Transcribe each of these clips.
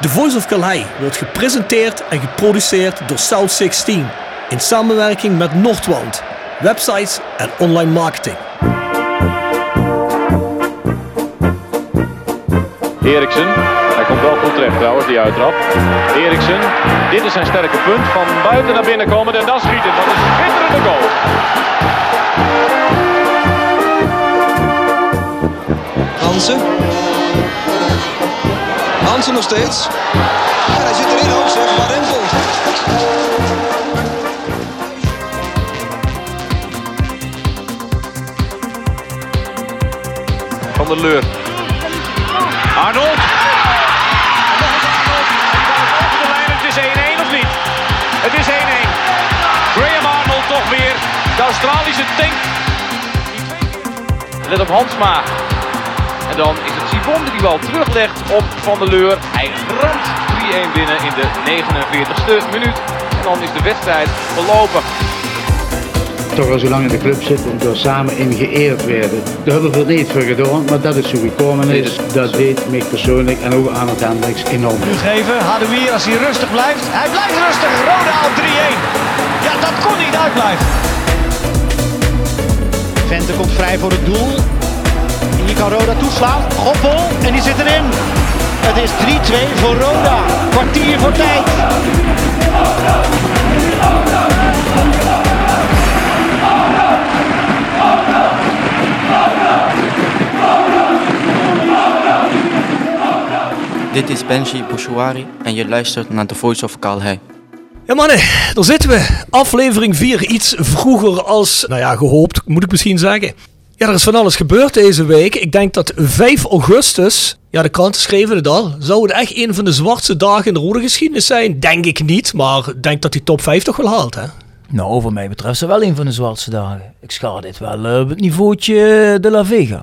The Voice of Calais wordt gepresenteerd en geproduceerd door South 16 in samenwerking met Noordwand, websites en online marketing. Eriksen, hij komt wel goed terecht trouwens, die uittrap. Eriksen, dit is zijn sterke punt. Van buiten naar binnen komen en dan schieten. Dat is een schitterende goal. Hansen. Hansen nog steeds. En hij zit erin ook zeg, maar Rempel. Van der Leur. Arnold. Over de lijn, het is 1-1 of niet? Het is 1-1. Graham Arnold toch weer. De Australische tank. Let op Hansma. En dan is Sibon die die bal teruglegt op Van der Leur. Hij ramt 3-1 binnen in de 49ste minuut. En dan is de wedstrijd verlopen. toch al zo lang in de club zit en door samen in geëerd werden. Daar hebben we veel niet voor gedaan, maar dat is zo gekomen is. Dat deed mij persoonlijk en ook aan het Hendricks enorm. geven. Hadouier als hij rustig blijft. Hij blijft rustig. Roda op 3-1. Ja, dat kon niet uitblijven. Vente komt vrij voor het doel. Kan Roda toeslaan. Goppel en die zit erin. Het is 3-2 voor Roda. Kwartier voor tijd. Dit is Benji Bouchouari en je luistert naar The Voice of Calais. Ja mannen, daar zitten we. Aflevering 4, iets vroeger als, nou ja, gehoopt, moet ik misschien zeggen. Ja, er is van alles gebeurd deze week. Ik denk dat 5 augustus, ja de kranten schreven het al, zou het echt een van de zwartste dagen in de rode geschiedenis zijn. Denk ik niet, maar ik denk dat die top 5 toch wel haalt hè. Nou, voor mij betreft is het wel een van de zwartste dagen. Ik schaar dit wel eh, op het niveautje de La Vega.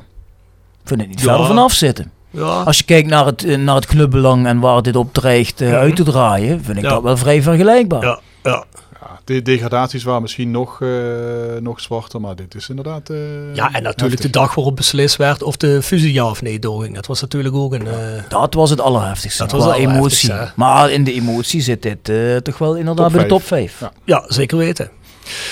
Ik vind het niet Ja. verder vanaf zitten. Ja, Als je kijkt naar het, eh, naar het clubbelang en waar dit op dreigt eh, uit te draaien, vind ik Mhm. Ja. dat wel vrij vergelijkbaar. ja, ja. Ja, de degradaties waren misschien nog, eh, nog zwarter, maar dit is inderdaad. eh, ja, en natuurlijk de dag waarop beslist werd of de fusie ja of nee doorging. Dat was natuurlijk ook een... eh, Dat was het allerheftigste. Dat was allerheftigste, emotie. hè? Maar in de emotie zit dit eh, toch wel inderdaad Top bij de top vijf. 5. Ja. Ja, zeker weten.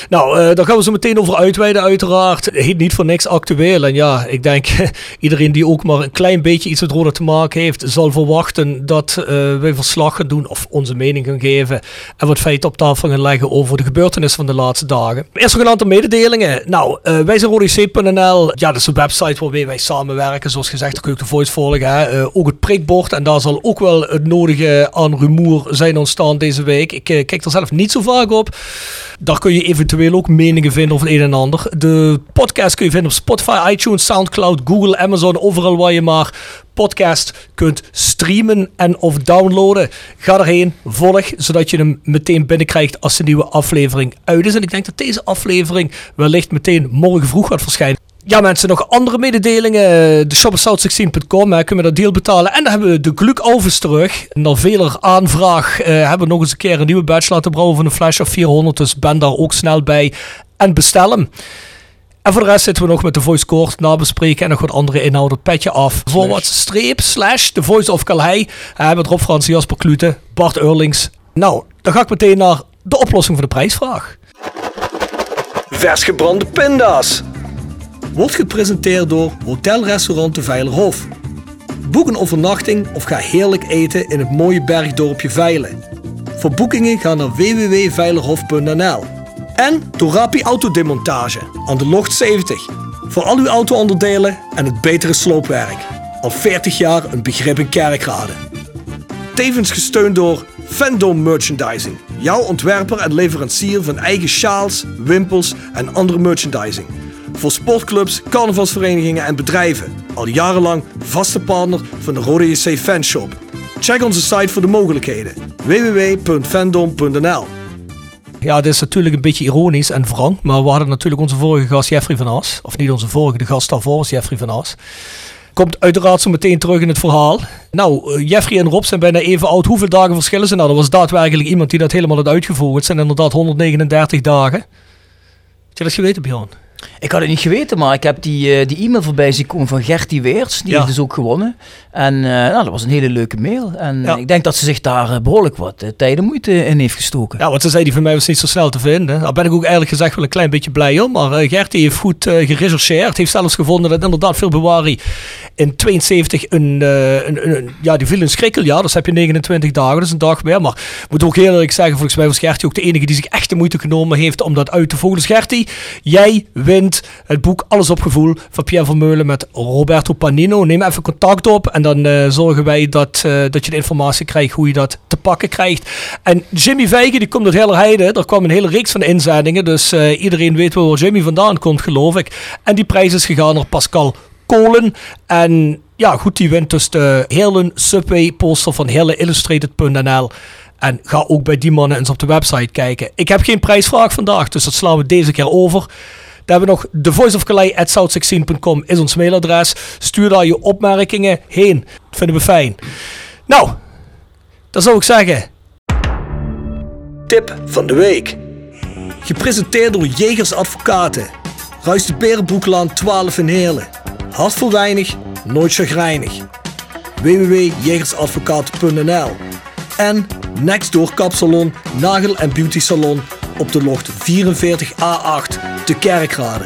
Nou, eh, daar gaan we zo meteen over uitweiden uiteraard. Heet niet voor niks actueel. En ja, ik denk iedereen die ook maar een klein beetje iets met Roda te maken heeft, zal verwachten dat eh, wij verslag gaan doen of onze mening gaan geven. En wat feiten op tafel gaan leggen over de gebeurtenissen van de laatste dagen. Eerst nog een aantal mededelingen. Nou, eh, wij zijn. Ja, dat is een website waarmee wij samenwerken. Zoals gezegd, daar kun je de voice volgen. Hè. Ook het prikbord. En daar zal ook wel het nodige aan rumoer zijn ontstaan deze week. Ik kijk er zelf niet zo vaak op. Daar kun je eventueel ook meningen vinden over het een en ander. De podcast kun je vinden op Spotify, iTunes, Soundcloud, Google, Amazon. Overal waar je maar podcast kunt streamen en of downloaden. Ga erheen, volg, zodat je hem meteen binnenkrijgt als de nieuwe aflevering uit is. En ik denk dat deze aflevering wellicht meteen morgen vroeg gaat verschijnen. Ja mensen, nog andere mededelingen. De shop is south16.com, hè, kun je dat deal betalen. En dan hebben we de Gluk Alves terug. Na veler aanvraag eh, hebben we nog eens een keer een nieuwe badge laten brouwen van een flash of 400. Dus ben daar ook snel bij en bestel hem. En voor de rest zitten we nog met de voice court nabespreken en nog wat andere inhouden. Petje af. Voorwaarts streep slash de voice of Calais. Uh, met Rob Frans, Jasper Klute, Bart Eurlings. Nou, dan ga ik meteen naar de oplossing van de prijsvraag. Vers gebrande pinda's. Wordt gepresenteerd door Hotelrestaurant de Veilerhof. Boek een overnachting of ga heerlijk eten in het mooie bergdorpje Veilen. Voor boekingen ga naar www.veilerhof.nl. En Torapi Autodemontage aan de Locht 70. Voor al uw auto-onderdelen en het betere sloopwerk. Al 40 jaar een begrip in kerkrade. Tevens gesteund door Fandom Merchandising. Jouw ontwerper en leverancier van eigen sjaals, wimpels en andere merchandising. Voor sportclubs, carnavalsverenigingen en bedrijven. Al jarenlang vaste partner van de Rode JC Fanshop. Check onze site voor de mogelijkheden. www.fandom.nl Ja, dit is natuurlijk een beetje ironisch en wrang. Maar we hadden natuurlijk onze vorige gast Jeffrey van As. Of niet onze vorige, de gast daarvoor was Jeffrey van As. Komt uiteraard zo meteen terug in het verhaal. Nou, eh, Jeffrey en Rob zijn bijna even oud. Hoeveel dagen verschillen ze nou? Er was daadwerkelijk iemand die dat helemaal had uitgevoerd. Het zijn inderdaad 139 dagen. Heb je dat geweten, Bjorn? Ik had het niet geweten, maar ik heb die, eh, die e-mail voorbij zien komen van Gertie Weerts. Die Ja. heeft dus ook gewonnen. En eh, nou, dat was een hele leuke mail. En Ja. eh, ik denk dat ze zich daar eh, behoorlijk wat tijd en moeite in heeft gestoken. Ja, want ze zei die van mij was niet zo snel te vinden. Daar ben ik ook eigenlijk gezegd wel een klein beetje blij om. Maar Gertie heeft goed gerechercheerd. Heeft zelfs gevonden dat inderdaad februari in 72 een, een, een, een, ja, die viel een schrikkeljaar. Dus heb je 29 dagen, dus een dag meer. Maar ik moet ook heel eerlijk zeggen, volgens mij was Gertie ook de enige die zich echt de moeite genomen heeft om dat uit te voeren. Dus Gertie, jij wint het boek Alles op Gevoel van Pierre Vermeulen met Roberto Panino. Neem even contact op en dan uh, zorgen wij dat, uh, dat je de informatie krijgt hoe je dat te pakken krijgt. En Jimmy Vijgen, die komt uit Hellerheide. Er kwam een hele reeks van inzendingen, dus uh, iedereen weet wel waar Jimmy vandaan komt, geloof ik. En die prijs is gegaan naar Pascal Kolen. En ja, goed, die wint dus de hele Subway poster van heleillustrated.nl. En ga ook bij die mannen eens op de website kijken. Ik heb geen prijsvraag vandaag, dus dat slaan we deze keer over. Hebben we nog thevoiceofcalais.south16.com is ons mailadres. Stuur daar je opmerkingen heen. Dat vinden we fijn. Nou, dan zou ik zeggen. Tip van de week. Gepresenteerd door Jegers Advocaten. Ruist de Berenbroeklaan 12 in Heerlen. Hart voor weinig, nooit chagrijnig. www.jegersadvocaten.nl En Nextdoor Kapsalon, Nagel en Beauty Salon op de locht 44A8 te Kerkrade.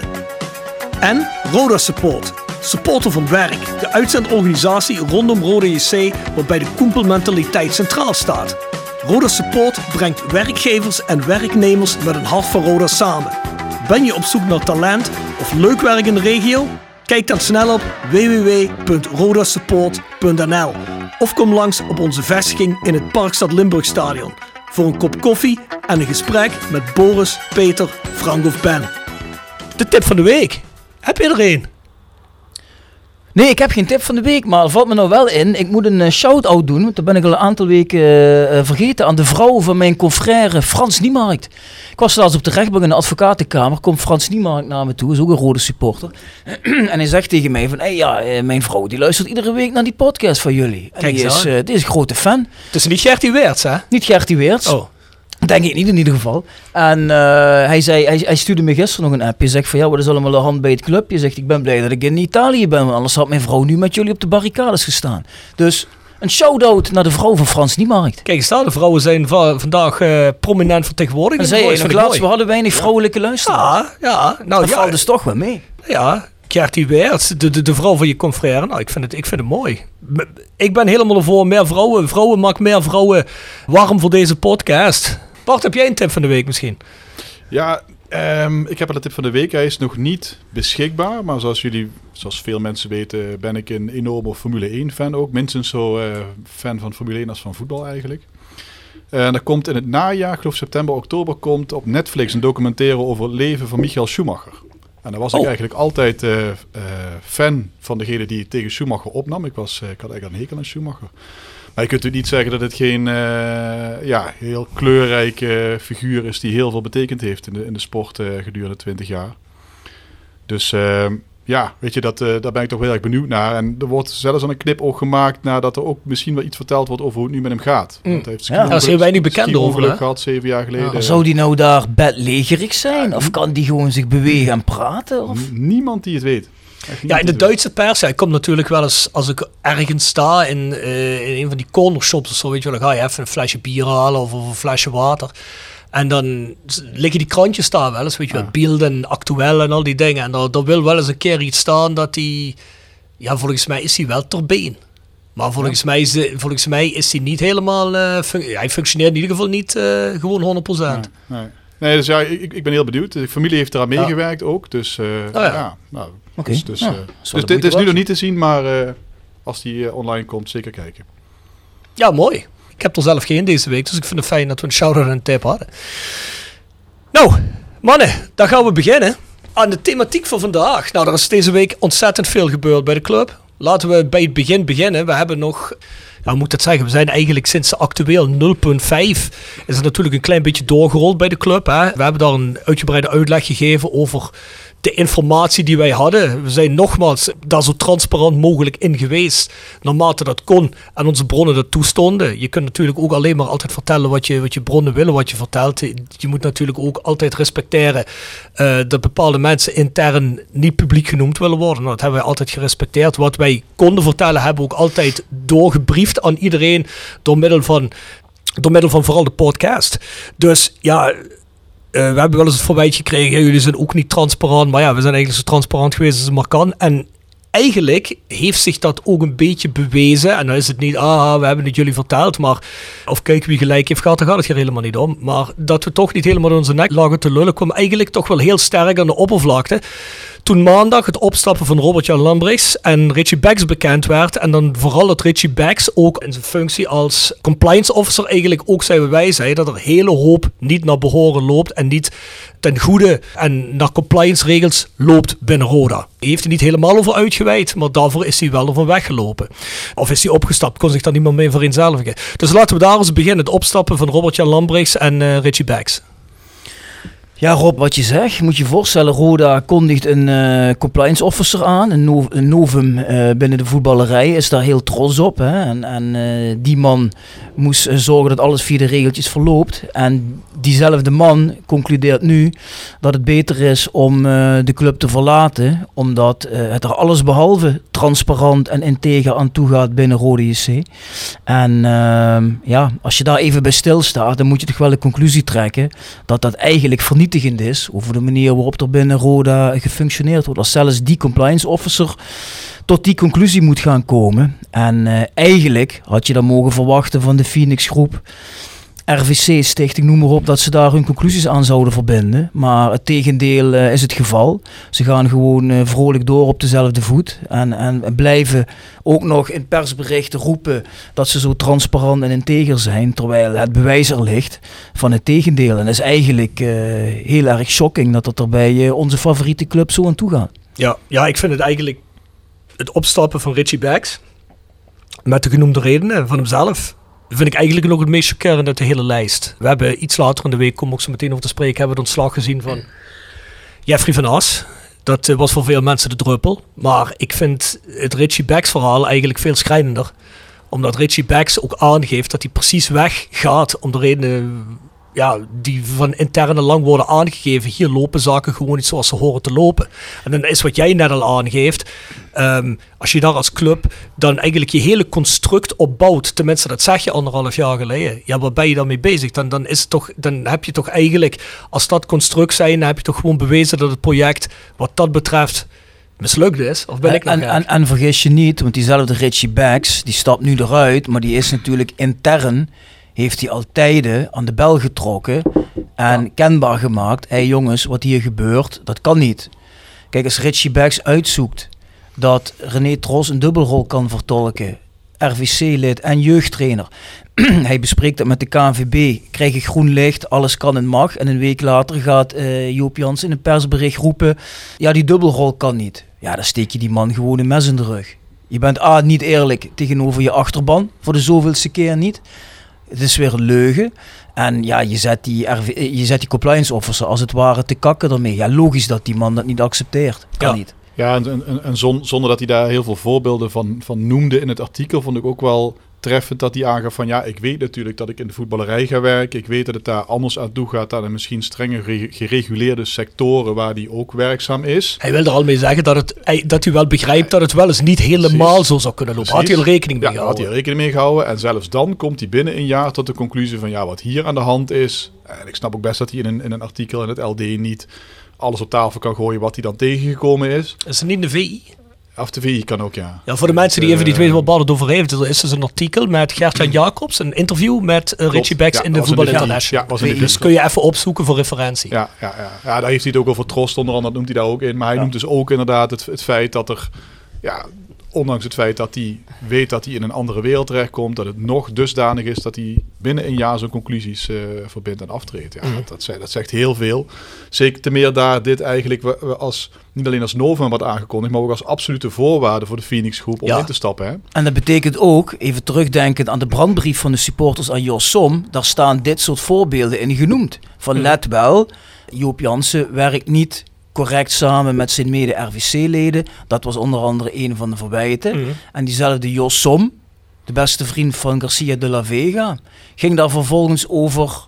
En Roda Support, supporter van werk, de uitzendorganisatie rondom Roda JC waarbij de koempelmentaliteit centraal staat. Roda Support brengt werkgevers en werknemers met een hart voor Roda samen. Ben je op zoek naar talent of leuk werk in de regio? Kijk dan snel op www.rodasupport.nl of kom langs op onze vestiging in het Parkstad Limburgstadion voor een kop koffie en een gesprek met Boris, Peter, Frank of Ben. De tip van de week. Heb je er een? Nee, ik heb geen tip van de week, maar valt me nou wel in. Ik moet een uh, shout-out doen, want dat ben ik al een aantal weken uh, uh, vergeten. Aan de vrouw van mijn confrère Frans Niemarkt. Ik was laatst op de rechtbank in de advocatenkamer. Komt Frans Niemarkt naar me toe, is ook een rode supporter. en hij zegt tegen mij van, hey, ja, mijn vrouw die luistert iedere week naar die podcast van jullie. En Kijk die is, die is een grote fan. Het is niet Gertie Weerts, hè? Niet Gertie Weerts. Oh. Denk ik niet in ieder geval. En uh, hij, zei, hij, hij, stuurde me gisteren nog een app. Je zegt van ja, wat is allemaal de hand bij het clubje? Zegt ik ben blij dat ik in Italië ben, want anders had mijn vrouw nu met jullie op de barricades gestaan. Dus een shout-out naar de vrouw van Frans Niemarkt. Kijk daar, de vrouwen zijn va vandaag uh, prominent vertegenwoordigd. En zei nog laatst, we hadden weinig vrouwelijke luisteraars. Ja, ja. Nou, dat ja, valt dus toch wel mee. Ja, Gertie Weerts, de, de, de vrouw van je confrère. Nou, ik vind, het, ik vind het mooi. Ik ben helemaal ervoor, meer vrouwen. Vrouwen maakt meer vrouwen warm voor deze podcast. Bart, heb jij een tip van de week misschien? Ja, um, ik heb al een tip van de week. Hij is nog niet beschikbaar. Maar zoals jullie, zoals veel mensen weten, ben ik een enorme Formule 1 fan ook. Minstens zo uh, fan van Formule 1 als van voetbal eigenlijk. En uh, er komt in het najaar, geloof september, oktober, komt op Netflix een documentaire over het leven van Michael Schumacher. En daar was Oh. ik eigenlijk altijd uh, fan van degene die tegen Schumacher opnam. Ik, was, ik had eigenlijk een hekel aan Schumacher. Maar je kunt natuurlijk niet zeggen dat het geen uh, ja, heel kleurrijke figuur is die heel veel betekend heeft in de, in de sport uh, gedurende 20 jaar. Dus uh, ja, weet je, dat, daar ben ik toch heel erg benieuwd naar. En er wordt zelfs al een knipoog gemaakt nadat er ook misschien wel iets verteld wordt over hoe het nu met hem gaat. Mm. Want hij heeft ja, dat is heel weinig bekend over. Hij gehad zeven jaar geleden. Ja, zou die nou daar bedlegerig zijn? Of kan die gewoon zich bewegen en praten? Of? Niemand die het weet. Ja, in de Duitse pers, ja, ik kom natuurlijk wel eens, als ik ergens sta in, uh, in een van die cornershops of zo, weet je wel, dan ga je even een flesje bier halen of, of een flesje water. En dan liggen die krantjes daar wel eens, weet je wel, ja. beeld en actueel en al die dingen. En daar, daar wil wel eens een keer iets staan dat die, ja, volgens mij is hij wel ter been. Maar volgens, ja. mij is de, volgens mij is hij niet helemaal, uh, fun hij functioneert in ieder geval niet uh, gewoon 100%. Nee, nee. nee dus ja, ik, ik ben heel benieuwd. De familie heeft eraan meegewerkt ook, dus uh, oh, ja. ja nou, Okay. Dus, dus, ja, uh, dus dit is nu nog niet te zien, maar uh, als die uh, online komt, zeker kijken. Ja, mooi. Ik heb er zelf geen deze week, dus ik vind het fijn dat we een shout-out en een tip hadden. Nou, mannen, dan gaan we beginnen aan de thematiek van vandaag. Nou, er is deze week ontzettend veel gebeurd bij de club. Laten we bij het begin beginnen. We hebben nog nou, moet dat zeggen, we zijn eigenlijk sinds actueel 0.5 is het natuurlijk een klein beetje doorgerold bij de club. Hè? We hebben daar een uitgebreide uitleg gegeven over de informatie die wij hadden, we zijn nogmaals daar zo transparant mogelijk in geweest, naarmate dat kon en onze bronnen dat toestonden. Je kunt natuurlijk ook alleen maar altijd vertellen wat je, wat je bronnen willen, wat je vertelt. Je moet natuurlijk ook altijd respecteren uh, dat bepaalde mensen intern niet publiek genoemd willen worden. Nou, dat hebben wij altijd gerespecteerd. Wat wij konden vertellen, hebben we ook altijd doorgebriefd aan iedereen door middel van door middel van vooral de podcast. Dus ja, we hebben wel eens het verwijt gekregen, jullie zijn ook niet transparant. Maar ja, we zijn eigenlijk zo transparant geweest als het maar kan. En eigenlijk heeft zich dat ook een beetje bewezen. En dan is het niet, ah, we hebben het jullie verteld, maar of kijk wie gelijk heeft gehad, daar gaat het hier helemaal niet om. Maar dat we toch niet helemaal in onze nek lagen te lullen, kwam eigenlijk toch wel heel sterk aan de oppervlakte toen maandag het opstappen van Robert-Jan Lambrechts en Richie Becks bekend werd. En dan vooral dat Richie Becks ook in zijn functie als compliance officer eigenlijk ook zijn wij dat er hele hoop niet naar behoren loopt en niet ten goede en naar compliance regels loopt binnen Roda. Hij heeft er niet helemaal over uitgeweid, maar daarvoor is hij wel ervan weggelopen. Of is hij opgestapt, kon zich daar niemand meer vereenzelvigen. Dus laten we daar eens beginnen, het opstappen van Robert-Jan Lambrechts en uh, Richie Becks. Ja, Rob, wat je zegt, moet je voorstellen, Roda kondigt een uh, compliance officer aan, een, novum uh, binnen de voetballerij, is daar heel trots op. Hè? En, en uh, die man moest zorgen dat alles via de regeltjes verloopt. En diezelfde man concludeert nu dat het beter is om de club te verlaten, omdat het er alles behalve transparant en integer aan toe gaat binnen Rode JC. En ja, als je daar even bij stilstaat, dan moet je toch wel de conclusie trekken dat dat eigenlijk vernietigd is over de manier waarop er binnen Roda gefunctioneerd wordt. Als zelfs die compliance officer tot die conclusie moet gaan komen. En uh, eigenlijk had je dan mogen verwachten van de Phoenix groep RVC-stichting, noem maar op, dat ze daar hun conclusies aan zouden verbinden. Maar het tegendeel uh, is het geval. Ze gaan gewoon uh, vrolijk door op dezelfde voet. En, en, blijven ook nog in persberichten roepen dat ze zo transparant en integer zijn. Terwijl het bewijs er ligt van het tegendeel. En dat is eigenlijk uh, heel erg shocking dat het er bij onze favoriete club zo aan toe gaat. Ja, ja, ik vind het eigenlijk het opstappen van Richie Bags. Met de genoemde redenen van hemzelf vind ik eigenlijk nog het meest chockerende uit de hele lijst. We hebben iets later in de week, kom ik zo meteen over te spreken, hebben we het ontslag gezien van Jeffrey van As. Dat eh, was voor veel mensen de druppel. Maar ik vind het Richie Becks verhaal eigenlijk veel schrijnender. Omdat Richie Becks ook aangeeft dat hij precies weggaat om de redenen ja, die van interne lang worden aangegeven. Hier lopen zaken gewoon niet zoals ze horen te lopen. En dan is wat jij net al aangeeft. Ehm, als je daar als club dan eigenlijk je hele construct opbouwt. Tenminste, dat zeg je anderhalf jaar geleden. Ja, waar ben je dan mee bezig? Dan, dan, is het toch, dan heb je toch eigenlijk, als dat construct zijn, dan heb je toch gewoon bewezen dat het project wat dat betreft mislukt is? Of ben ik en, en, en, vergis je niet, want diezelfde Richie Bags, die stapt nu eruit, maar die is natuurlijk intern heeft hij al tijden aan de bel getrokken en kenbaar gemaakt: hé hey jongens, wat hier gebeurt, dat kan niet. Kijk, als Richie Bags uitzoekt dat René Tros een dubbelrol kan vertolken, RVC-lid en jeugdtrainer. hij bespreekt dat met de KNVB, krijg ik groen licht, alles kan en mag. En een week later gaat uh, Joop Jans in een persbericht roepen, ja die dubbelrol kan niet. Ja, dan steek je die man gewoon een mes in de rug. Je bent A, niet eerlijk tegenover je achterban, voor de zoveelste keer niet. Het is weer een leugen. En ja, je zet, die je zet die compliance officer als het ware te kakken ermee. Ja, logisch dat die man dat niet accepteert. Kan ja. niet. Ja, en, en, en zonder dat hij daar heel veel voorbeelden van, van noemde in het artikel, vond ik ook wel treffend dat hij aangaf van ja, ik weet natuurlijk dat ik in de voetballerij ga werken. Ik weet dat het daar anders aan toe gaat dan in misschien strenger gereguleerde sectoren waar die ook werkzaam is. Hij wil er al mee zeggen dat, het, dat u wel begrijpt dat het wel eens niet helemaal zo zou kunnen lopen. Had hij al rekening mee ja, gehouden? had hij rekening mee gehouden. En zelfs dan komt hij binnen een jaar tot de conclusie van ja, wat hier aan de hand is. En ik snap ook best dat hij in een, in een artikel in het LD niet alles op tafel kan gooien wat hij dan tegengekomen is. Is het niet de VI? VI kan ook, ja. Ja, voor de mensen die even niet weten wat over heeft, er is dus een artikel met Gert-Jan Jacobs, een interview met uh, Richie Becks in de Voetbal International. Ja, was in dus kun je even opzoeken voor referentie. Ja, ja, ja. ja daar heeft hij het ook over Trost onder andere, dat noemt hij daar ook in. Maar hij noemt dus ook inderdaad het, het feit dat er ja, ondanks het feit dat hij weet dat hij in een andere wereld terechtkomt, dat het nog dusdanig is dat hij binnen een jaar zijn conclusies uh, verbindt en aftreedt. Ja, mm. dat, dat, zegt heel veel. Zeker te meer daar dit eigenlijk we, als, niet alleen als novum wordt aangekondigd, maar ook als absolute voorwaarde voor de Phoenix groep om in te stappen. Hè? En dat betekent ook, even terugdenkend aan de brandbrief van de supporters aan Jos Som, daar staan dit soort voorbeelden in genoemd. Van mm. let wel, Joop Jansen werkt niet correct samen met zijn mede-RVC-leden. Dat was onder andere een van de verwijten. Mhm. En diezelfde Jos Som, de beste vriend van Garcia de la Vega, ging daar vervolgens over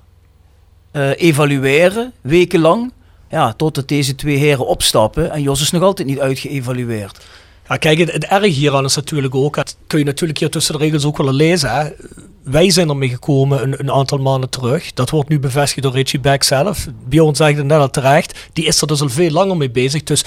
eh, evalueren, wekenlang. Ja, totdat deze twee heren opstappen. En Jos is nog altijd niet uitgeëvalueerd. Ja, kijk, het, het erg hieraan is natuurlijk ook, dat kun je natuurlijk hier tussen de regels ook wel lezen. Wij zijn ermee gekomen een, een aantal maanden terug. Dat wordt nu bevestigd door Richie Beck zelf. Bjorn zegt het net al terecht. Die is er dus al veel langer mee bezig. Dus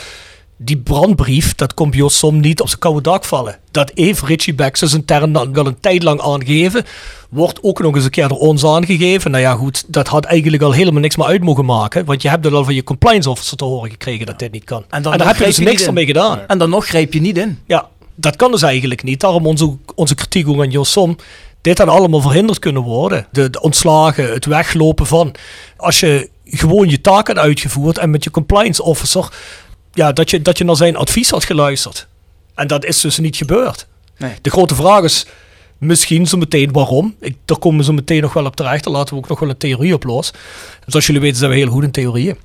die brandbrief, dat komt Jos Som niet op zijn koude dak vallen. Dat heeft Richie dus intern dan wel een tijd lang aangegeven. Wordt ook nog eens een keer door ons aangegeven. Nou ja, goed, dat had eigenlijk al helemaal niks meer uit mogen maken. Want je hebt het al van je compliance officer te horen gekregen dat dit niet kan. En, dan daar heb je dus je niks in. ermee gedaan. En dan nog grijp je niet in. Ja, dat kan dus eigenlijk niet. Daarom onze, onze kritiek ook aan Jos Som. Dit had allemaal verhinderd kunnen worden. De, de ontslagen, het weglopen van. Als je gewoon je taak had uitgevoerd en met je compliance officer, ja, dat je, dat je naar zijn advies had geluisterd. En dat is dus niet gebeurd. Nee. De grote vraag is misschien zo meteen waarom. Ik, daar komen we zo meteen nog wel op terecht. Daar laten we ook nog wel een theorie op los. Zoals jullie weten zijn we heel goed in theorieën.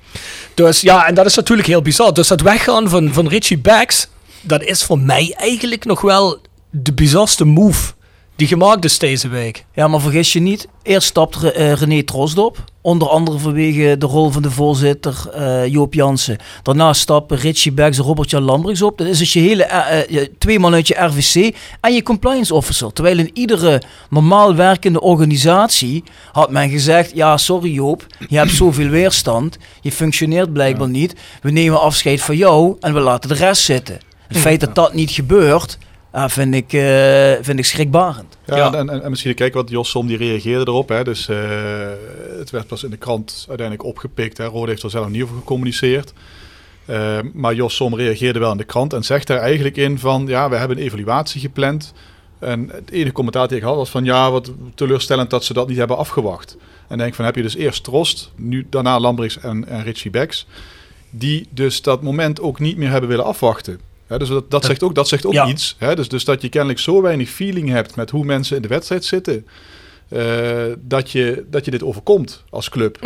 Dus ja, en dat is natuurlijk heel bizar. Dus dat weggaan van, van Richie Bags, dat is voor mij eigenlijk nog wel de bizarste move die gemaakt is deze week. Ja, maar vergis je niet. Eerst stapt eh, René Trost op. Onder andere vanwege de rol van de voorzitter eh, Joop Jansen. Daarna stappen Richie Beggs en Robert-Jan Lambrechts op. Dat is dus je hele, eh, eh, twee man uit je RVC en je compliance officer. Terwijl in iedere normaal werkende organisatie had men gezegd... Ja, sorry Joop, je hebt zoveel weerstand. Je functioneert blijkbaar niet. We nemen afscheid van jou en we laten de rest zitten. Het feit dat dat niet gebeurt, ja, vind, ik, eh, vind ik schrikbarend. Ja, Ja. En, en, en misschien kijk wat Jos Som die reageerde erop. Hè. Dus eh, het werd pas in de krant uiteindelijk opgepikt. Hè. Rode heeft er zelf niet over gecommuniceerd. Eh, maar Jos Som reageerde wel in de krant en zegt daar eigenlijk in van... ja, we hebben een evaluatie gepland. En het enige commentaar die ik had was van... ja, wat teleurstellend dat ze dat niet hebben afgewacht. En denk van, heb je dus eerst Trost, nu daarna Lambrechts en, en Richie Becks... die dus dat moment ook niet meer hebben willen afwachten. Dus dat, dat zegt ook, dat zegt ook Ja. iets. Dus, dus dat je kennelijk zo weinig feeling hebt met hoe mensen in de wedstrijd zitten... eh, dat, je, dat je dit overkomt als club.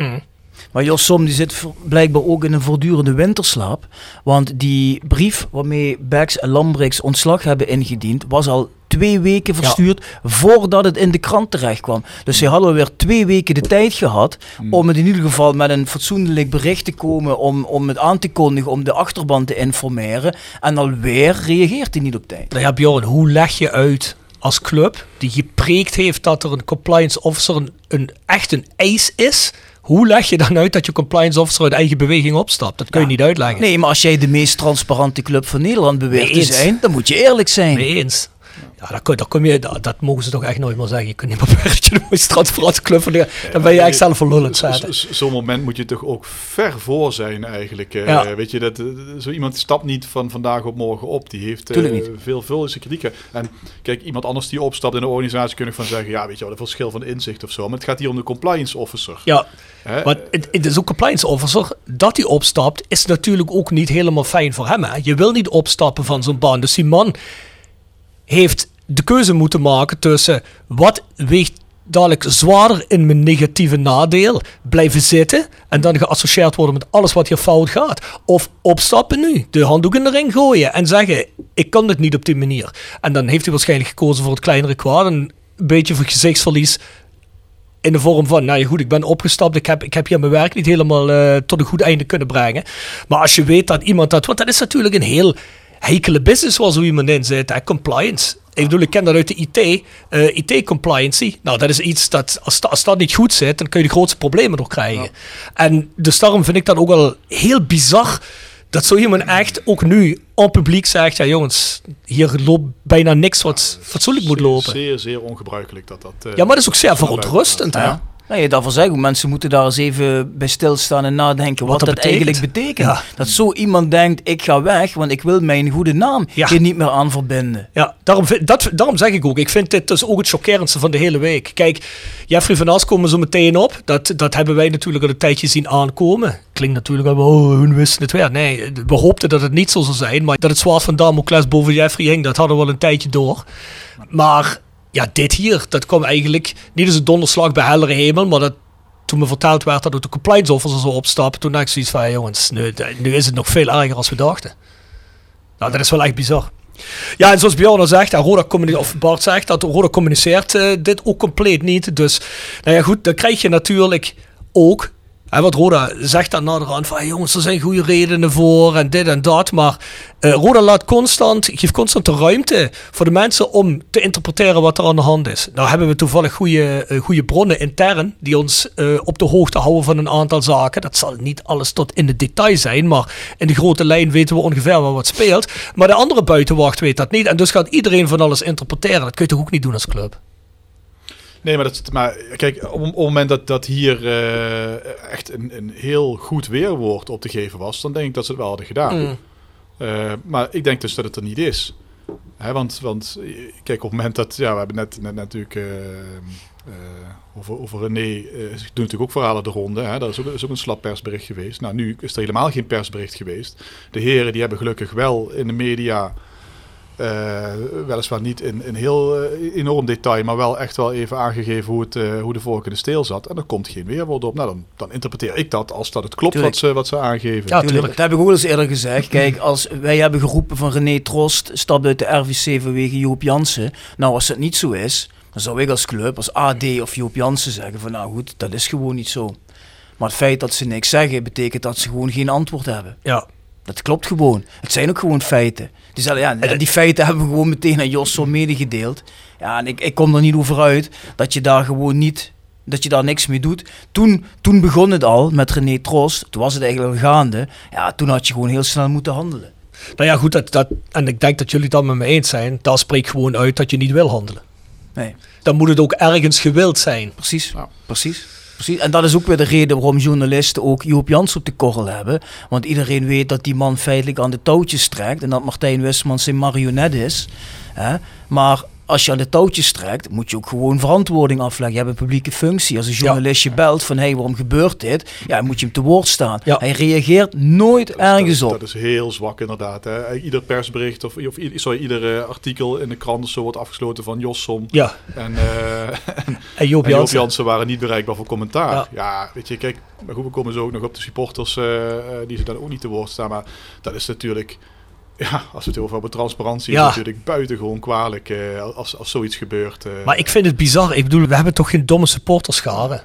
Maar Jos Som die zit blijkbaar ook in een voortdurende winterslaap. Want die brief waarmee Bex en Lambrechts ontslag hebben ingediend, was al twee weken verstuurd voordat het in de krant terecht kwam. Dus ze hadden weer twee weken de tijd gehad om het in ieder geval met een fatsoenlijk bericht te komen, om, om het aan te kondigen, om de achterban te informeren. En alweer reageert hij niet op tijd. Nou ja, Bjorn, hoe leg je uit als club die gepreekt heeft dat er een compliance officer een, een echt een eis is? Hoe leg je dan uit dat je compliance officer uit eigen beweging opstapt? Dat kun je Ja. niet uitleggen. Nee, maar als jij de meest transparante club van Nederland beweert te zijn, dan moet je eerlijk zijn. Mee eens. Ja, dat, kun, dat, kom je, dat, dat mogen ze toch echt nooit meer zeggen. Je kunt niet meer beweeren dat je de van de- Dan ben je echt zelf verlullend Zo'n moment moet je toch ook ver voor zijn eigenlijk. Ja. Weet je, dat, eh, zo iemand stapt niet van vandaag op morgen op. Die heeft niet. veel, veel kritieken. En kijk, iemand anders die opstapt in de organisatie kun je van zeggen... ja, weet je wel, een verschil van inzicht of zo. Maar het gaat hier om de compliance officer. Ja, maar het, het is ook compliance officer. Dat hij opstapt is natuurlijk ook niet helemaal fijn voor hem. Hè? Je wil niet opstappen van zo'n baan. Dus die man heeft de keuze moeten maken tussen wat weegt dadelijk zwaarder in mijn negatieve nadeel, blijven zitten en dan geassocieerd worden met alles wat hier fout gaat. Of opstappen nu, de handdoek in de ring gooien en zeggen, ik kan dit niet op die manier. En dan heeft hij waarschijnlijk gekozen voor het kleinere kwaad, een beetje voor gezichtsverlies in de vorm van, nou ja goed, ik ben opgestapt, ik heb, ik heb hier mijn werk niet helemaal eh, tot een goed einde kunnen brengen. Maar als je weet dat iemand dat, want dat is natuurlijk een heel heikele business waar zo iemand in zit, compliance. Ik bedoel, ik ken dat uit de IT, eh, IT-compliancy. Nou, dat is iets dat, als, dat- als dat niet goed zit, dan kun je de grootste problemen nog krijgen. En dus daarom vind ik dat ook wel heel bizar, dat zo iemand echt ook nu aan publiek zegt, ja jongens, hier loopt bijna niks wat fatsoenlijk moet lopen. Zeer, zeer ongebruikelijk dat dat... eh, Ja, maar dat is ook zeer verontrustend, hè? Ja. Nou, je daarvoor zeggen, mensen moeten daar eens even bij stilstaan en nadenken wat, Wat dat eigenlijk betekent. Ja. Dat zo iemand denkt, ik ga weg, want ik wil mijn goede naam Ja. hier niet meer aan verbinden. Ja, daarom, dat, daarom zeg ik ook, ik vind dit dus ook het chockerendste van de hele week. Kijk, Jeffrey van As komen zo meteen op. Dat, dat hebben wij natuurlijk al een tijdje zien aankomen. Klinkt natuurlijk wel, oh, hun wisten het weer. Nee, we hoopten dat het niet zo zou zijn. Maar dat het zwaard van Damocles boven Jeffrey hing, dat hadden we al een tijdje door. Maar ja, dit hier, dat kwam eigenlijk niet als een donderslag bij heldere hemel. Maar dat toen me verteld werd dat ook de compliance officer zo opstappen, toen dacht ik zoiets van, jongens, nu, nu is het nog veel erger als we dachten. Nou, dat is wel echt bizar. Ja, en zoals Bjorn al zegt, en of Bart zegt, dat Roda communiceert uh, dit ook compleet niet. Dus, nou ja, goed, dan krijg je natuurlijk ook en wat Roda zegt dan naderhand van jongens, er zijn goede redenen voor en dit en dat. Maar uh, Roda laat constant, geeft constant de ruimte voor de mensen om te interpreteren wat er aan de hand is. Nou hebben we toevallig goede, uh, goede bronnen intern die ons uh, op de hoogte houden van een aantal zaken. Dat zal niet alles tot in de detail zijn, maar in de grote lijn weten we ongeveer wel wat speelt. Maar de andere buitenwacht weet dat niet. En dus gaat iedereen van alles interpreteren. Dat kun je toch ook niet doen als club? Nee, maar, dat, maar kijk, op, het moment dat, dat hier uh, echt een, een heel goed weerwoord op te geven was, dan denk ik dat ze het wel hadden gedaan. Mm. Uh, maar ik denk dus dat het er niet is. Hè, want, want kijk, op het moment dat, ja, we hebben net, net, natuurlijk uh, over, over René, doen natuurlijk ook verhalen de ronde. Hè, dat is ook, is ook een slap persbericht geweest. Nou, nu is er helemaal geen persbericht geweest. De heren die hebben gelukkig wel in de media uh, weliswaar niet in, in heel uh, enorm detail, maar wel echt wel even aangegeven hoe, het, uh, hoe de vork in de steel zat. En er komt geen weerwoord op. Nou, dan, dan interpreteer ik dat als dat het klopt wat ze, wat ze aangeven. Ja, tuurlijk. Dat heb ik ook al eens eerder gezegd. Kijk, als wij hebben geroepen van René Trost, stapt uit de RVC vanwege Joop Jansen. Nou, als dat niet zo is, dan zou ik als club, als AD of Joop Jansen zeggen van nou goed, dat is gewoon niet zo. Maar het feit dat ze niks zeggen, betekent dat ze gewoon geen antwoord hebben. Ja. Dat klopt gewoon. Het zijn ook gewoon feiten. Dus ja, die feiten hebben we gewoon meteen aan Jos zo medegedeeld. Ja, en ik, ik kom er niet over uit dat je daar gewoon niet, dat je daar niks mee doet. Toen, toen begon het al met René Trost, toen was het eigenlijk al gaande. Ja, toen had je gewoon heel snel moeten handelen. Nou ja, goed, dat, dat, en ik denk dat jullie het dan met me eens zijn. Daar spreekt gewoon uit dat je niet wil handelen. Nee. Dan moet het ook ergens gewild zijn. Precies, ja. precies. Precies. En dat is ook weer de reden waarom journalisten ook Joop Jans op de korrel hebben. Want iedereen weet dat die man feitelijk aan de touwtjes trekt en dat Martijn Wisman zijn marionet is. Hè? Maar als je aan de touwtjes trekt, moet je ook gewoon verantwoording afleggen. Je hebt een publieke functie. Als een journalist je belt van, hé, hey, waarom gebeurt dit? Ja, moet je hem te woord staan. Ja. Hij reageert nooit ergens op. Dat is heel zwak inderdaad. Hè? Ieder persbericht of, of sorry, ieder uh, artikel in de krant zo wordt afgesloten van Jossom. Ja. En, uh, en, en Joop Jansen waren niet bereikbaar voor commentaar. Ja, weet je, kijk, maar goed, we komen zo ook nog op de supporters uh, die ze dan ook niet te woord staan. Maar dat is natuurlijk ja, als we het over hebben, transparantie ja. is natuurlijk buitengewoon kwalijk uh, als, als zoiets gebeurt. Uh. Maar ik vind het bizar. Ik bedoel, we hebben toch geen domme supporterscharen?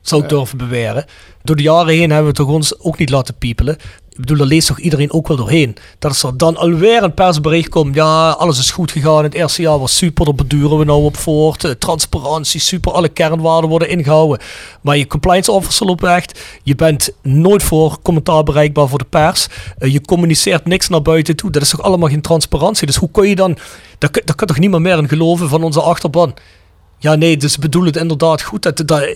Zou ik durven beweren. Door de jaren heen hebben we toch ons ook niet laten piepelen. Ik bedoel, daar leest toch iedereen ook wel doorheen. Dat is er dan alweer een persbericht komt. Ja, alles is goed gegaan. Het eerste jaar was super. Daar beduren we nou op voort. Eh, transparantie, super. Alle kernwaarden worden ingehouden. Maar je compliance officer loopt weg. Je bent nooit voor commentaar bereikbaar voor de pers. Uh, je communiceert niks naar buiten toe. Dat is toch allemaal geen transparantie. Dus hoe kun je dan... Daar kan toch niemand meer in geloven van onze achterban. Ja, nee, dus bedoel het inderdaad goed. Dat, dat, eh,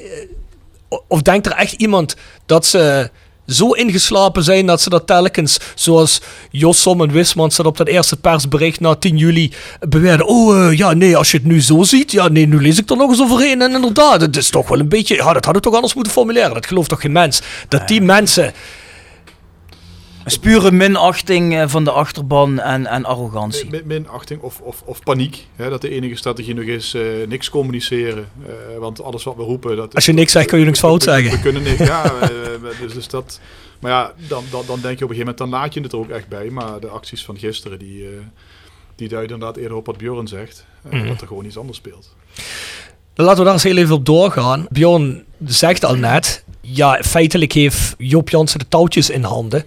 of denkt er echt iemand dat ze zo ingeslapen zijn dat ze dat telkens, zoals Jossom en Wismans dat op dat eerste persbericht na 10 juli beweerden. Oh uh, ja, nee, als je het nu zo ziet, ja, nee, nu lees ik er nog eens overheen. En inderdaad, het is toch wel een beetje, ja, dat hadden we toch anders moeten formuleren. Dat gelooft toch geen mens. Dat die mensen een pure minachting eh, van de achterban en, en arrogantie. Min, minachting of, of, of paniek. Hè, dat de enige strategie nog is uh, niks communiceren. Uh, want alles wat we roepen... Dat, Als je niks zegt, kun je niks fout zeggen. We, kunnen niks, ja. dus, dus dat... Maar ja, dan, dan, dan denk je op een gegeven moment, dan laat je het er ook echt bij. Maar de acties van gisteren, die, die duiden inderdaad eerder op wat Bjorn zegt. Mm. Dat er gewoon iets anders speelt. Dan laten we daar eens heel even op doorgaan. Bjorn zegt al net, ja, feitelijk heeft Joop Jansen de touwtjes in handen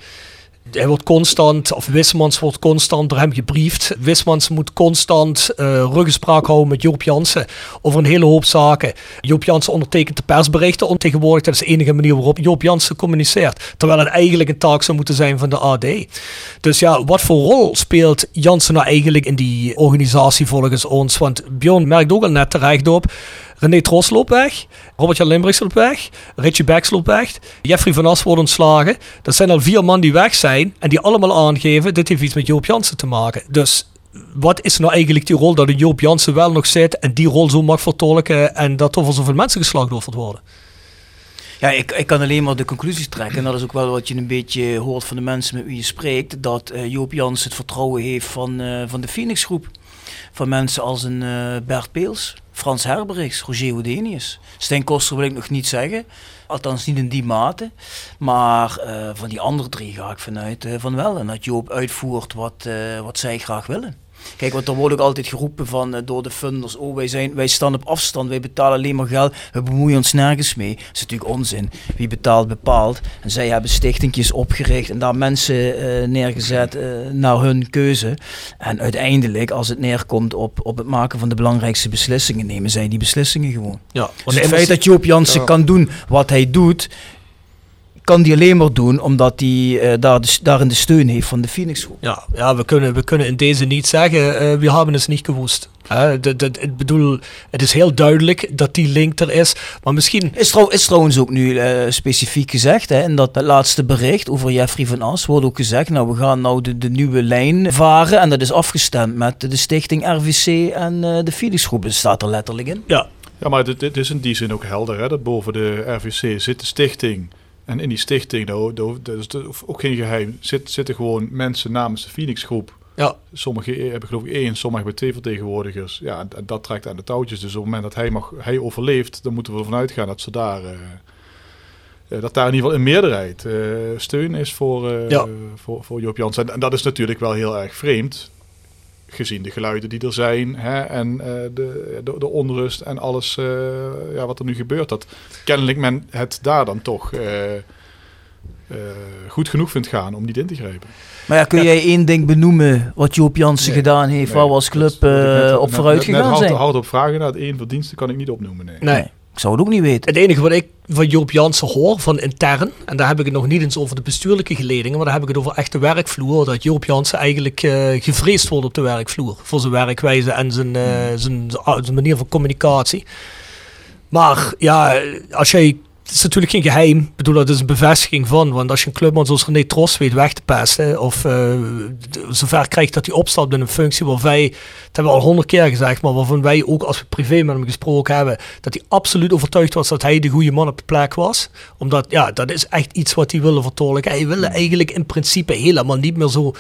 hij wordt constant, of Wismans wordt constant door hem gebriefd. Wismans moet constant uh, ruggespraak houden met Joop Jansen over een hele hoop zaken. Joop Jansen ondertekent de persberichten ontegenwoordig. Dat is de enige manier waarop Joop Jansen communiceert. Terwijl het eigenlijk een taak zou moeten zijn van de AD. Dus ja, wat voor rol speelt Jansen nou eigenlijk in die organisatie volgens ons? Want Bjorn merkt ook al net terecht op René Tros loopt weg. Robert-Jan Limbrichs loopt weg. Richie Becks loopt weg. Jeffrey van As wordt ontslagen. Dat zijn al vier man die weg zijn. En die allemaal aangeven, dit heeft iets met Joop Jansen te maken. Dus wat is nou eigenlijk die rol dat Joop Jansen wel nog zit en die rol zo mag vertolken en dat er voor zoveel mensen geslachtofferd worden? Ja, ik, ik kan alleen maar de conclusies trekken. En dat is ook wel wat je een beetje hoort van de mensen met wie je spreekt. Dat uh, Joop Jansen het vertrouwen heeft van, uh, van de Phoenix groep. Van mensen als een uh, Bert Peels, Frans Herberichs, Roger Houdinius. Stijn Koster wil ik nog niet zeggen. Althans niet in die mate. Maar eh, van die andere drie ga ik vanuit eh, van wel. En dat Joop uitvoert wat, eh, wat zij graag willen. Kijk, want er wordt ook altijd geroepen van, eh, door de funders, oh wij, zijn, wij staan op afstand, wij betalen alleen maar geld, we bemoeien ons nergens mee. Dat is natuurlijk onzin. Wie betaalt, bepaalt. En zij hebben stichtingjes opgericht en daar mensen eh, neergezet eh, naar hun keuze. En uiteindelijk, als het neerkomt op, op het maken van de belangrijkste beslissingen, nemen zij die beslissingen gewoon. Ja, Dus het feit dat Joop Jansen kan doen wat hij doet, kan die alleen maar doen omdat hij eh, daar de, daarin de steun heeft van de Phoenix Groep. Ja, ja we, kunnen, we kunnen in deze niet zeggen, eh, we hebben het niet gewoest. Ik bedoel, het is heel duidelijk dat die link er is. Maar misschien... Is, trouw, is trouwens ook nu eh, specifiek gezegd, hè, in dat laatste bericht over Jeffrey van As, wordt ook gezegd, nou we gaan nou de, de nieuwe lijn varen en dat is afgestemd met de stichting RVC en eh, de Phoenix Groep. Dat staat er letterlijk in. Ja, Ja, maar dit, dit is in die zin ook helder. Hè? Dat boven de RVC zit de stichting. En in die stichting, dat dat is ook geen geheim, zit, zitten gewoon mensen namens de Phoenix groep. ja, Sommigen hebben geloof ik één, sommigen hebben twee vertegenwoordigers. Ja, en dat trekt aan de touwtjes. Dus op het moment dat hij, mag, hij overleeft, dan moeten we ervan uitgaan dat ze daar... eh, eh, dat daar in ieder geval een meerderheid eh, steun is voor, eh, Ja. voor, voor Joop Jansen. En, en dat is natuurlijk wel heel erg vreemd. Gezien de geluiden die er zijn hè, en eh, de, de, de onrust en alles eh, ja, wat er nu gebeurt. Dat kennelijk men het daar dan toch eh, eh, goed genoeg vindt gaan om niet in te grijpen. Maar ja, kun jij één ding benoemen wat Joop Jansen Nee, gedaan heeft, waar we als club dat- dat net- eh, op net- vooruit net- net gegaan hard, zijn? hard op vragen naar het één verdienste kan ik niet opnoemen. Nee. nee. Ik zou het ook niet weten. Het enige wat ik van Joop Jansen hoor, van intern, en daar heb ik het nog niet eens over de bestuurlijke geledingen, maar daar heb ik het over echt de werkvloer, dat Joop Jansen eigenlijk eh, gevreesd wordt op de werkvloer. Voor zijn werkwijze en zijn, eh, zijn, zijn manier van communicatie. Maar ja, als jij... Het is natuurlijk geen geheim. Ik bedoel, dat is een bevestiging van. Want als je een clubman zoals René Tros weet weg te pesten. Of d- zover krijgt dat hij opstapt in een functie waar wij... Dat hebben we al honderd keer gezegd. Maar waarvan wij ook als we privé met hem gesproken hebben. Dat hij absoluut overtuigd was dat hij de goede man op de plek was. Omdat, ja, dat is echt iets wat hij wilde vertolken. Hij wilde eigenlijk in principe helemaal niet meer zo...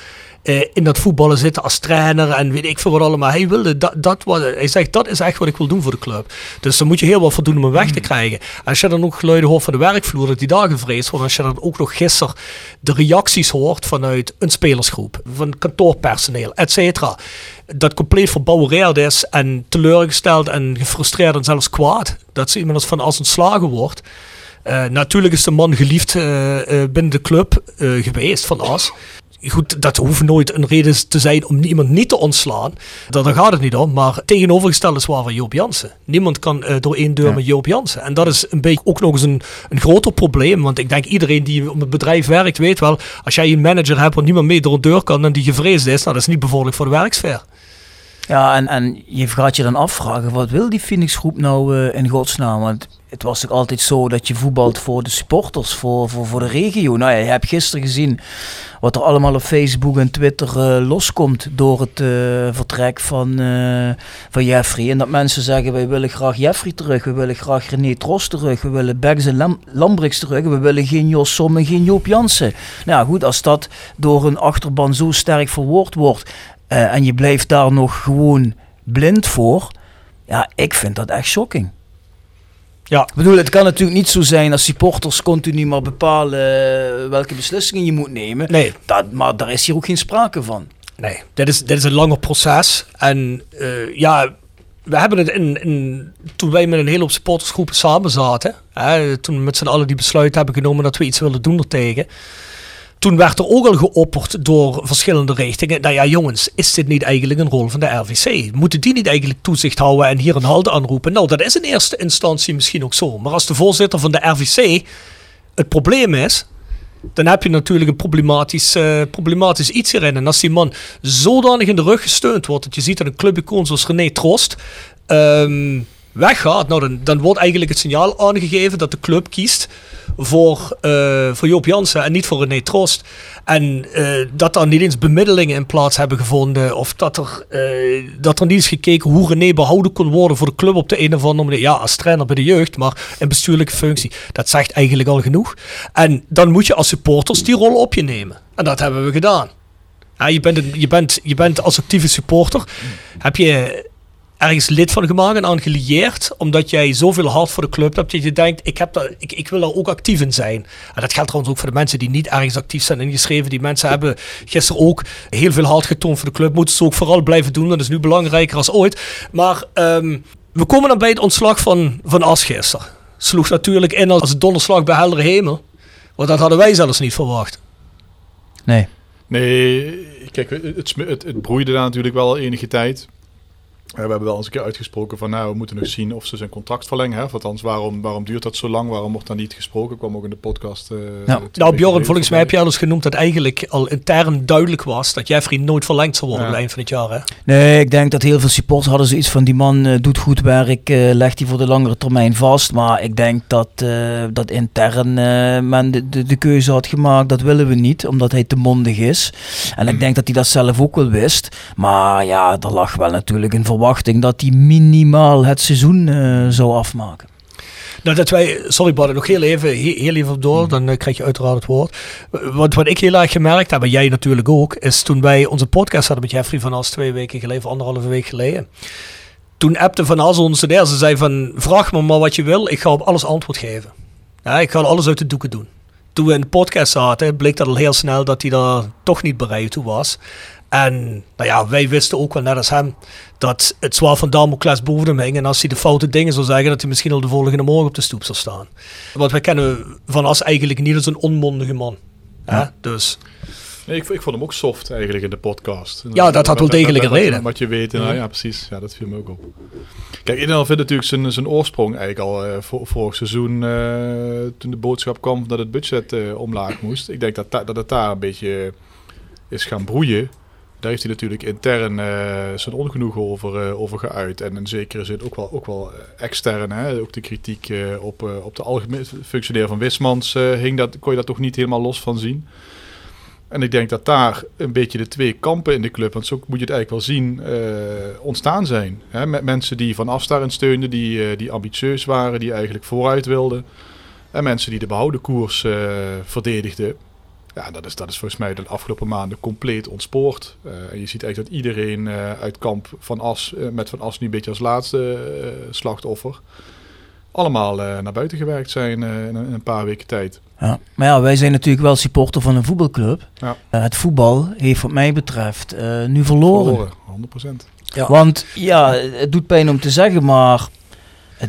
eh, in dat voetballen zitten als trainer en weet ik veel wat allemaal. Hij wilde dat, dat wat, hij zegt dat is echt wat ik wil doen voor de club. Dus dan moet je heel wat voor doen om hem weg te krijgen. Als je dan ook geluiden hoort van de werkvloer dat die daar gevreesd wordt, als je dan ook nog gisteren de reacties hoort vanuit een spelersgroep, van kantoorpersoneel, et cetera, dat compleet verbouwereerd is en teleurgesteld en gefrustreerd en zelfs kwaad. Dat ze iemand als van als ontslagen wordt. Eh, natuurlijk is de man geliefd eh, binnen de club geweest van As. Goed, dat hoeft nooit een reden te zijn om iemand niet te ontslaan. Daar, daar gaat het niet om. Maar tegenovergesteld is waar van Joop Jansen. Niemand kan eh, door één deur met Joop Jansen. En dat is een beetje ook nog eens een, een groter probleem. Want ik denk iedereen die op het bedrijf werkt weet wel... als jij een manager hebt waar niemand mee door een deur kan en die gevreesd is... nou, dat is niet bevorderlijk voor de werksfeer. Ja, en, en je gaat je dan afvragen, wat wil die Phoenix groep nou eh, in godsnaam? Want het was toch altijd zo dat je voetbalt voor de supporters, voor, voor, voor de regio. Nou ja, je hebt gisteren gezien wat er allemaal op Facebook en Twitter eh, loskomt door het eh, vertrek van, eh, van Jeffrey. En dat mensen zeggen, wij willen graag Jeffrey terug, we willen graag René Tros terug, we willen Beggs en Lam Lambrix terug, we willen geen Jos Som en geen Joop Jansen. Nou goed, als dat door een achterban zo sterk verwoord wordt en je blijft daar nog gewoon blind voor, ja, ik vind dat echt shocking. Ja. Ik bedoel, het kan natuurlijk niet zo zijn als supporters continu maar bepalen eh, welke beslissingen je moet nemen. Nee, Dat, maar daar is hier ook geen sprake van. Nee, dit is, dit is een langer proces. En eh, ja, we hebben het in, in, toen wij met een hele hoop supportersgroepen samen zaten, hè, toen we met z'n allen die besluit hebben genomen dat we iets willen doen ertegen. Toen werd er ook al geopperd door verschillende richtingen. Nou ja, jongens, is dit niet eigenlijk een rol van de RVC? Moeten die niet eigenlijk toezicht houden en hier een halt aanroepen? Nou, dat is in eerste instantie misschien ook zo. Maar als de voorzitter van de RVC het probleem is, dan heb je natuurlijk een problematisch, eh, problematisch iets hierin. En als die man zodanig in de rug gesteund wordt, dat je ziet dat een clubicoon zoals René Trost ehm, weggaat, nou dan, dan wordt eigenlijk het signaal aangegeven dat de club kiest voor, eh, voor Joop Jansen en niet voor René Trost. En eh, dat er niet eens bemiddelingen in plaats hebben gevonden. Of dat er, eh, dat er niet eens gekeken hoe René behouden kon worden voor de club op de een of andere manier. Ja, als trainer bij de jeugd, maar in bestuurlijke functie. Dat zegt eigenlijk al genoeg. En dan moet je als supporters die rol op je nemen. En dat hebben we gedaan. Ja, je, bent een, je, bent, je bent als actieve supporter, heb je ergens lid van gemaakt en aan gelieerd. Omdat jij zoveel hart voor de club hebt. Dat je denkt, ik, heb daar, ik, ik wil daar ook actief in zijn. En dat geldt trouwens ook voor de mensen die niet ergens actief zijn ingeschreven. Die mensen hebben gisteren ook heel veel hart getoond voor de club. Moeten ze ook vooral blijven doen. Dat is nu belangrijker als ooit. Maar ehm, we komen dan bij het ontslag van, van As gisteren. Sloeg natuurlijk in als een donderslag bij heldere hemel. Want dat hadden wij zelfs niet verwacht. Nee. Nee, kijk, het, het, het broeide daar natuurlijk wel enige tijd. We hebben wel eens een keer uitgesproken van, nou, we moeten nog zien of ze zijn contract verlengen. Hè? Want anders, waarom, waarom duurt dat zo lang? Waarom wordt dan niet gesproken? kwam ook in de podcast. Uh, ja. Nou, Bjorn, volgens mij heb je al eens genoemd dat eigenlijk al intern duidelijk was dat Jeffrey nooit verlengd zal worden ja. het eind van het jaar. Hè? Nee, ik denk dat heel veel supporters hadden zoiets van, die man uh, doet goed werk, uh, legt hij voor de langere termijn vast. Maar ik denk dat, dat intern men de, de, de, keuze had gemaakt, dat willen we niet, omdat hij te mondig is. En ik denk dat hij dat zelf ook wel wist. Maar ja, er lag wel natuurlijk een verwachting dat hij minimaal het seizoen uh, zou afmaken. Nou, dat wij, sorry Bart, nog heel even, heel even door, dan uh, krijg je uiteraard het woord. Want wat ik heel erg gemerkt heb, en jij natuurlijk ook, is toen wij onze podcast hadden met Jeffrey van As twee weken geleden, of anderhalve week geleden. Toen appte Van As ons de eerste, zei van, vraag me maar wat je wil, ik ga op alles antwoord geven. Ja, ik ga alles uit de doeken doen. Toen we in de podcast zaten, bleek dat al heel snel dat hij daar toch niet bereid toe was. En nou ja, wij wisten ook wel net als hem dat het zwaar van Damocles boven hem hing. En als hij de foute dingen zou zeggen, dat hij misschien al de volgende morgen op de stoep zou staan. Want wij kennen Van As eigenlijk niet als een onmondige man. Ja. Dus... Nee, ik, ik, vond hem ook soft eigenlijk in de podcast. Ja, dat had wel degelijk een reden. Wat je weet, nou, ja, precies. Ja, dat viel me ook op. Kijk, Inel vindt natuurlijk zijn, zijn oorsprong eigenlijk al uh, voor, vorig seizoen, uh, toen de boodschap kwam dat het budget uh, omlaag moest. Ik denk dat, dat het daar een beetje is gaan broeien. Daar heeft hij natuurlijk intern zijn ongenoegen over, over geuit. En in zekere zin ook wel, ook wel extern. Hè? Ook de kritiek op, op de algemene functioneer van Wismans hing dat, kon je dat toch niet helemaal los van zien. En ik denk dat daar een beetje de twee kampen in de club, want zo moet je het eigenlijk wel zien, uh, ontstaan zijn. Hè? Met mensen die van afstand steunden, die, uh, die ambitieus waren, die eigenlijk vooruit wilden. En mensen die de behouden koers uh, verdedigden. Ja, dat is, dat is volgens mij de afgelopen maanden compleet ontspoord. en je ziet eigenlijk dat iedereen uit kamp van As, met Van As nu een beetje als laatste slachtoffer, allemaal naar buiten gewerkt zijn in, in een paar weken tijd. Ja. Maar ja, wij zijn natuurlijk wel supporter van een voetbalclub. Ja. Uh, het voetbal heeft wat mij betreft uh, nu verloren. Verloren, 100%. Ja. Want ja, het doet pijn om te zeggen, maar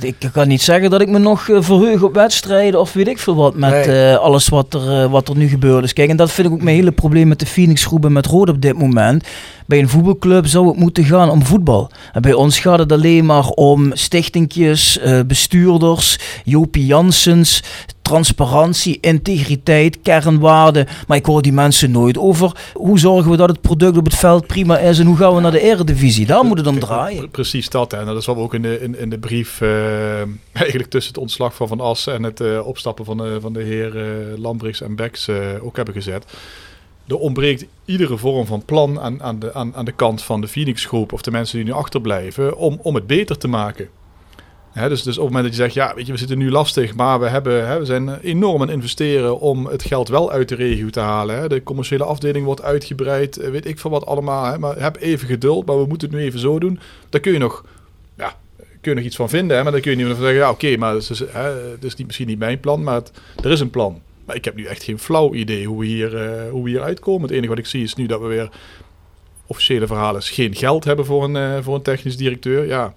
ik kan niet zeggen dat ik me nog uh, verheug op wedstrijden of weet ik veel wat met nee. alles wat er, wat er nu gebeurd is. Kijk, en dat vind ik ook mijn hele probleem met de Phoenix groep en met Rood op dit moment. Bij een voetbalclub zou het moeten gaan om voetbal. En bij ons gaat het alleen maar om stichtingjes, bestuurders, Jopie Janssens, transparantie, integriteit, kernwaarden. Maar ik hoor die mensen nooit over hoe zorgen we dat het product op het veld prima is en hoe gaan we naar de eredivisie. Daar moet het om draaien. Precies dat. En dat is wat we ook in de, in, in de brief uh, eigenlijk tussen het ontslag van Van As en het uh, opstappen van de, van de heer Lambrix en Becks ook hebben gezet. Er ontbreekt iedere vorm van plan aan, aan, de, aan, aan de kant van de Phoenix groep of de mensen die nu achterblijven om, om het beter te maken dus, dus op het moment dat je zegt, ja, weet je, we zitten nu lastig, maar we, hebben, we zijn enorm aan investeren om het geld wel uit de regio te halen. De commerciële afdeling wordt uitgebreid, eh, weet ik veel wat allemaal. maar heb even geduld, maar we moeten het nu even zo doen. Daar kun je nog, ja, kun je nog iets van vinden, maar dan kun je niet meer zeggen, ja, oké, maar het is, misschien niet mijn plan, maar er is een plan. Maar ik heb nu echt geen flauw idee hoe we, hier, uh, hoe we hier uitkomen. Het enige wat ik zie is nu dat we weer officiële verhalen geen geld hebben voor een, uh, voor een technisch directeur. Ja,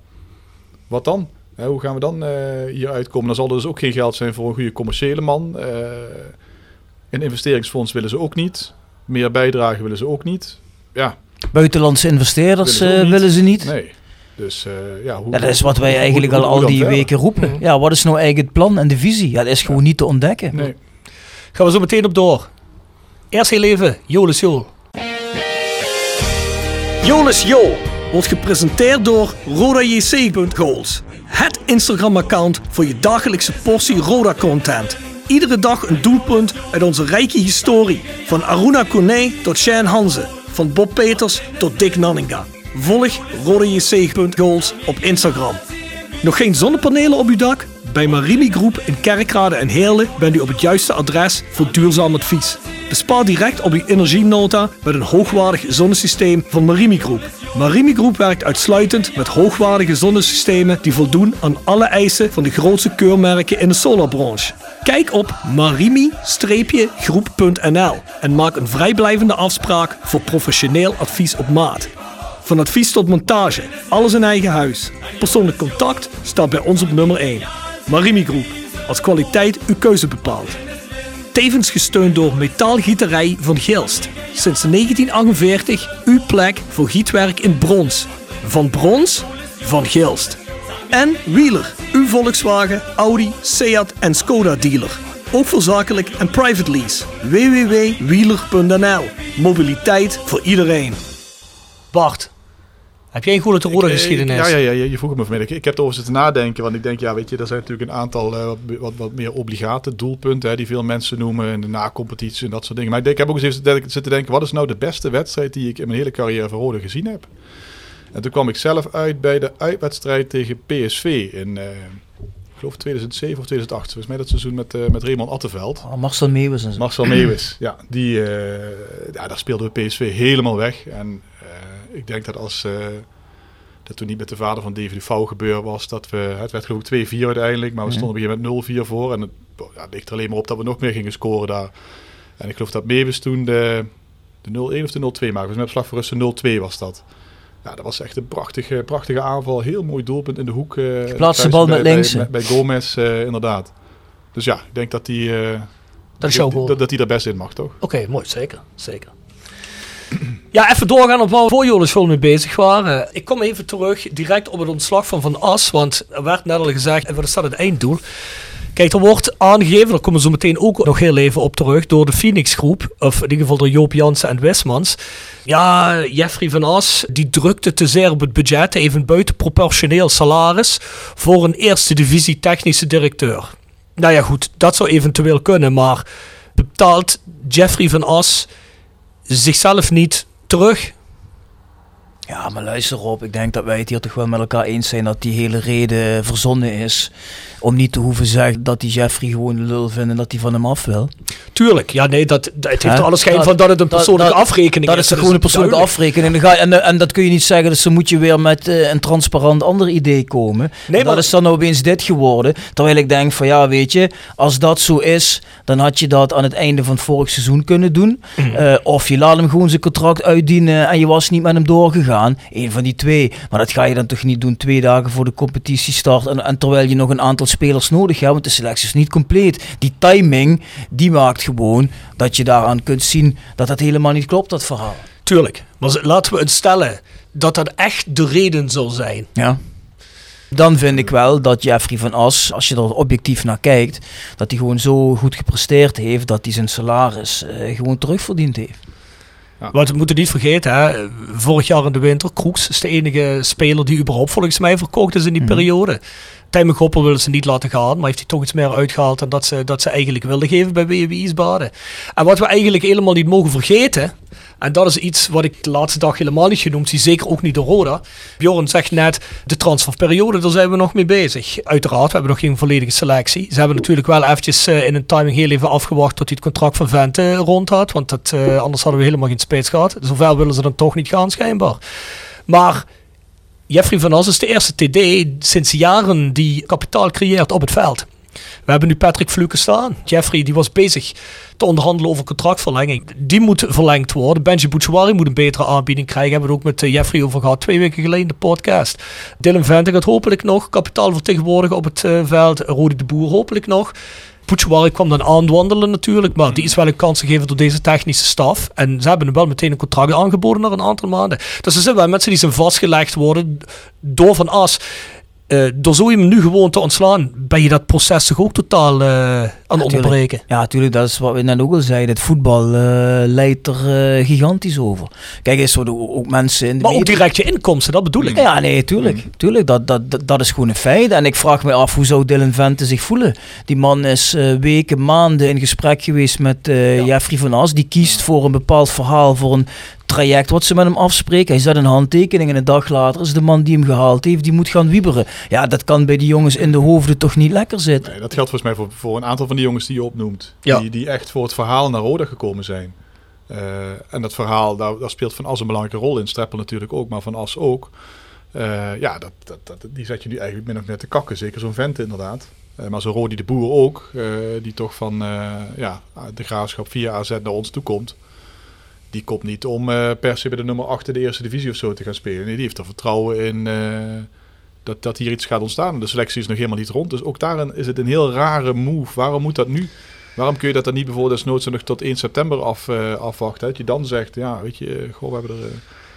wat dan? Hoe gaan we dan uh, hier uitkomen? Dan zal er dus ook geen geld zijn voor een goede commerciële man. Uh, een investeringsfonds willen ze ook niet. Meer bijdragen willen ze ook niet. Ja. Buitenlandse investeerders willen ze, uh, willen ze niet. Nee. Dus ja, hoe, ja, dat is wat wij eigenlijk hoe, hoe, al al die weken roepen. Ja, wat is nou eigenlijk het plan en de visie? Ja, dat is gewoon niet te ontdekken. Nee. Gaan we zo meteen op door. Eerst heel even, Jolis Joel. Jolis Joel wordt gepresenteerd door RodaJC.goals. Het Instagram-account voor je dagelijkse portie Roda-content. Iedere dag een doelpunt uit onze rijke historie. Van Aruna Kone tot Shane Hanze. Van Bob Peters tot Dick Nanninga. Volg RodaJC.goals op Instagram. Nog geen zonnepanelen op uw dak? Bij Marimi Groep in Kerkrade en Heerlen bent u op het juiste adres voor duurzaam advies. Bespaar direct op uw energienota met een hoogwaardig zonnesysteem van Marimi Groep. Marimi Groep werkt uitsluitend met hoogwaardige zonnesystemen die voldoen aan alle eisen van de grootste keurmerken in de solarbranche. Kijk op marimi-groep.nl en maak een vrijblijvende afspraak voor professioneel advies op maat. Van advies tot montage, alles in eigen huis. Persoonlijk contact staat bij ons op nummer 1. Marimi Groep, als kwaliteit uw keuze bepaalt. Tevens gesteund door Metaalgieterij van Gilst. Sinds 1948 uw plek voor gietwerk in brons. Van brons, van Gilst. En Wheeler, uw Volkswagen, Audi, Seat en Skoda dealer. Ook voor zakelijk en private lease. www.wheeler.nl Mobiliteit voor iedereen. Bart, heb jij een goede eh, geschiedenis? Ja, ja, ja, je vroeg het me vanmiddag. Ik heb erover zitten nadenken, want ik denk, ja, weet je, er zijn natuurlijk een aantal eh, wat, wat, meer obligate doelpunten, hè, die veel mensen noemen in de na-competitie en dat soort dingen. Maar ik, denk, ik heb ook eens even zitten denken, wat is nou de beste wedstrijd die ik in mijn hele carrière van Rode gezien heb? En toen kwam ik zelf uit bij de uitwedstrijd tegen PSV in, eh, ik geloof 2007 of 2008. Volgens mij dat seizoen met, eh, met Raymond Attenveld. Oh, Marcel Meeuwis en zo. Marcel Meeuwis, ja, die, eh, ja, daar speelde we PSV helemaal weg. En ik denk dat als eh, dat toen niet met de vader van David Vouw gebeurd was, dat we, het werd geloof ik 2-4 uiteindelijk, maar we stonden op een moment 0-4 voor. En het ja, ligt er alleen maar op dat we nog meer gingen scoren daar. En ik geloof dat Meeuwis toen de, de 0-1 of de 0-2 maakte. Dus met slag voor Russen 0-2 was dat. Ja, dat was echt een prachtige, prachtige aanval. Heel mooi doelpunt in de hoek. Geplaatste thuis bal bij- met links? Bij, bij Gomez, eh, inderdaad. Dus ja, ik denk dat die, eh, Dat die er best in mag, toch? Oké, mooi, zeker. zeker. Ja, even doorgaan op waar we voor veel mee bezig waren. Ik kom even terug direct op het ontslag van Van As, want er werd net al gezegd, en wat is dat het einddoel? Kijk, er wordt aangegeven, daar komen we zo meteen ook nog heel even op terug, door de Phoenix groep, of in ieder geval door Joop Jansen en Wismans. Ja, Jeffrey van As, die drukte te zeer op het budget, even een buitenproportioneel salaris voor een eerste divisie technische directeur. Nou ja, goed, dat zou eventueel kunnen, maar betaalt Jeffrey van As zichzelf niet terug? Ja, maar luister op. Ik denk dat wij het hier toch wel met elkaar eens zijn dat die hele reden verzonnen is. Om niet te hoeven zeggen dat die Jeffrey gewoon een lul vindt en dat hij van hem af wil. Tuurlijk, ja nee, dat, dat, het heeft Hè? er alle schijn Dat- van dat het een dat- persoonlijke dat- afrekening Dat is. is toch gewoon een persoonlijke duidelijk. afrekening. En, ga je- en, en dat kun je niet zeggen, dus dan moet je weer met eh, een transparant ander idee komen. Nee, En maar- dat is dan opeens dit geworden. Terwijl ik denk van ja, weet je, als dat zo is, dan had je dat aan het einde van het vorig seizoen kunnen doen. Mhm. Eh, of je laat hem gewoon zijn contract uitdienen en je was niet met hem doorgegaan. Eén van die twee. Maar dat ga je dan toch niet doen twee dagen voor de competitiestart. En, en terwijl je nog een aantal spelers nodig hebt, want de selectie is niet compleet. Die timing, die maakt gewoon dat je daaraan kunt zien dat dat helemaal niet klopt, dat verhaal. Tuurlijk, maar laten we het stellen dat dat echt de reden zal zijn. Ja. Dan vind ik wel dat Jeffrey van As, als je er objectief naar kijkt, dat hij gewoon zo goed gepresteerd heeft dat hij zijn salaris eh, gewoon terugverdiend heeft. Want we moeten niet vergeten, hè, vorig jaar in de winter, Kroeks is de enige speler die überhaupt volgens mij verkocht is in die Mhm. periode. Tijmen Goppel willen ze niet laten gaan, maar heeft hij toch iets meer uitgehaald dan dat ze, dat ze eigenlijk wilden geven bij WW Wiesbaden. En wat we eigenlijk helemaal niet mogen vergeten, en dat is iets wat ik de laatste dag helemaal niet genoemd zie, zeker ook niet door Roda. Bjorn zegt net, de transferperiode, daar zijn we nog mee bezig. Uiteraard, we hebben nog geen volledige selectie. Ze hebben natuurlijk wel eventjes eh, in een timing heel even afgewacht tot hij het contract van Vente rond had, want dat, eh, anders hadden we helemaal geen spits gehad. Zover willen ze dan toch niet gaan, schijnbaar. Maar Jeffrey van As is de eerste TD sinds jaren die kapitaal creëert op het veld. We hebben nu Patrick Fluke staan. Jeffrey die was bezig te onderhandelen over contractverlenging. Die moet verlengd worden. Benji Bouchouari moet een betere aanbieding krijgen. Hebben we het ook met eh, Jeffrey over gehad. Twee weken geleden in de podcast. Dylan Vente gaat hopelijk nog kapitaal vertegenwoordigen op het eh, veld. Rode de Boer hopelijk nog. Bouchouari kwam dan aanwandelen natuurlijk. Maar die is wel een kans gegeven door deze technische staf. En ze hebben hem wel meteen een contract aangeboden na een aantal maanden. Dus er zijn wel mensen die zijn vastgelegd worden door Van As. Eh, door zo iemand nu gewoon te ontslaan, ben je dat proces toch ook totaal eh, aan het onderbreken. Ja, natuurlijk, dat is wat we net ook al zeiden. Het voetbal eh, leidt er gigantisch over. Kijk, er worden ook mensen in de Maar ook direct je inkomsten, dat bedoel ik. Ja, nee, tuurlijk. tuurlijk dat, dat, dat, dat is gewoon een feit. En ik vraag me af, hoe zou Dylan Vente zich voelen? Die man is weken, maanden in gesprek geweest met eh, Jeffrey van As. Die kiest voor een bepaald verhaal, voor een traject wat ze met hem afspreken. Hij zet een handtekening en een dag later is de man die hem gehaald heeft, die moet gaan wieberen. Ja, dat kan bij die jongens in de hoofden toch niet lekker zitten. Nee, dat geldt volgens mij voor, voor een aantal van die jongens die je opnoemt. Ja. Die, die echt voor het verhaal naar Roda gekomen zijn. Eh, en dat verhaal, daar, daar speelt Van As een belangrijke rol in. Streppel natuurlijk ook, maar Van As ook. Eh, ja, dat, dat, dat, die zet je nu eigenlijk min of net te kakken. Zeker zo'n vent inderdaad. Eh, maar zo'n Rodi de Boer ook. eh, die toch van eh, ja, de graafschap via AZ naar ons toe komt. Die komt niet om eh, per se bij de nummer 8 in de eerste divisie of zo te gaan spelen. Nee, die heeft er vertrouwen in eh, dat, dat hier iets gaat ontstaan. De selectie is nog helemaal niet rond. Dus ook daarin is het een heel rare move. Waarom moet dat nu? Waarom kun je dat dan niet bijvoorbeeld desnoods nog tot 1 september af, eh, afwachten? Dat je dan zegt, ja, weet je, goh, we hebben er...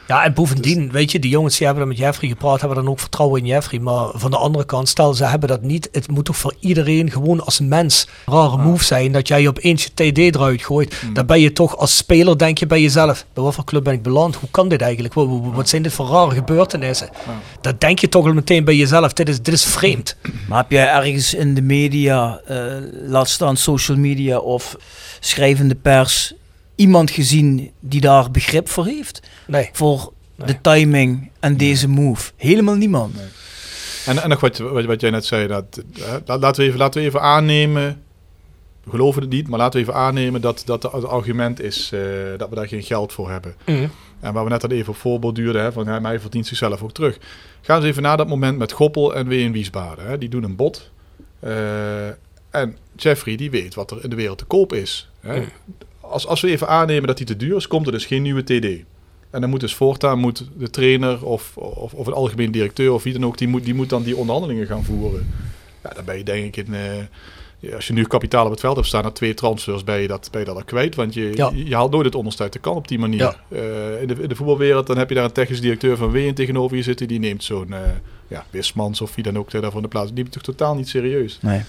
Ja, en bovendien, weet je, die jongens die hebben dan met Jeffrey gepraat, hebben dan ook vertrouwen in Jeffrey. Maar van de andere kant, stel ze hebben dat niet. Het moet toch voor iedereen gewoon als mens een rare move zijn dat jij opeens je TD eruit gooit. Dan ben je toch als speler, denk je bij jezelf, bij wat voor club ben ik beland? Hoe kan dit eigenlijk? Wat, zijn dit voor rare gebeurtenissen? Dat denk je toch al meteen bij jezelf. Dit is, dit is vreemd. Maar heb jij ergens in de media, eh, laat staan social media of schrijvende pers, iemand gezien die daar begrip voor heeft? Nee. Voor Nee. de timing en deze move? Helemaal niemand. En, en nog wat, wat, wat jij net zei, dat, eh, la- laten, we even, laten we even aannemen, we geloven het niet, maar laten we even aannemen dat, dat het argument is eh, dat we daar geen geld voor hebben. En waar we net al even op voorborduurden, hè, van hij, hij verdient zichzelf ook terug. Gaan ze even na dat moment met Goppel en Ween Wiesbaden. Hè, die doen een bod. Eh, en Jeffrey die weet wat er in de wereld te koop is. Hè. Als, als we even aannemen dat die te duur is, komt er dus geen nieuwe TD. En dan moet dus voortaan moet de trainer of, of, of een algemeen directeur of wie dan ook, die moet, die moet dan die onderhandelingen gaan voeren. Ja, dan ben je denk ik in... eh, als je nu kapitaal op het veld hebt staan, na twee transfers, ben je dat, ben je dat al kwijt. Want je, Ja. je, haalt nooit het onderste uit de kan op die manier. Ja. Eh, in, de, in de voetbalwereld, dan heb je daar een technisch directeur van Ween tegenover je zitten. Die neemt zo'n eh ja, Wismans of wie dan ook daarvoor in de plaats. Die neemt toch totaal niet serieus. Nee.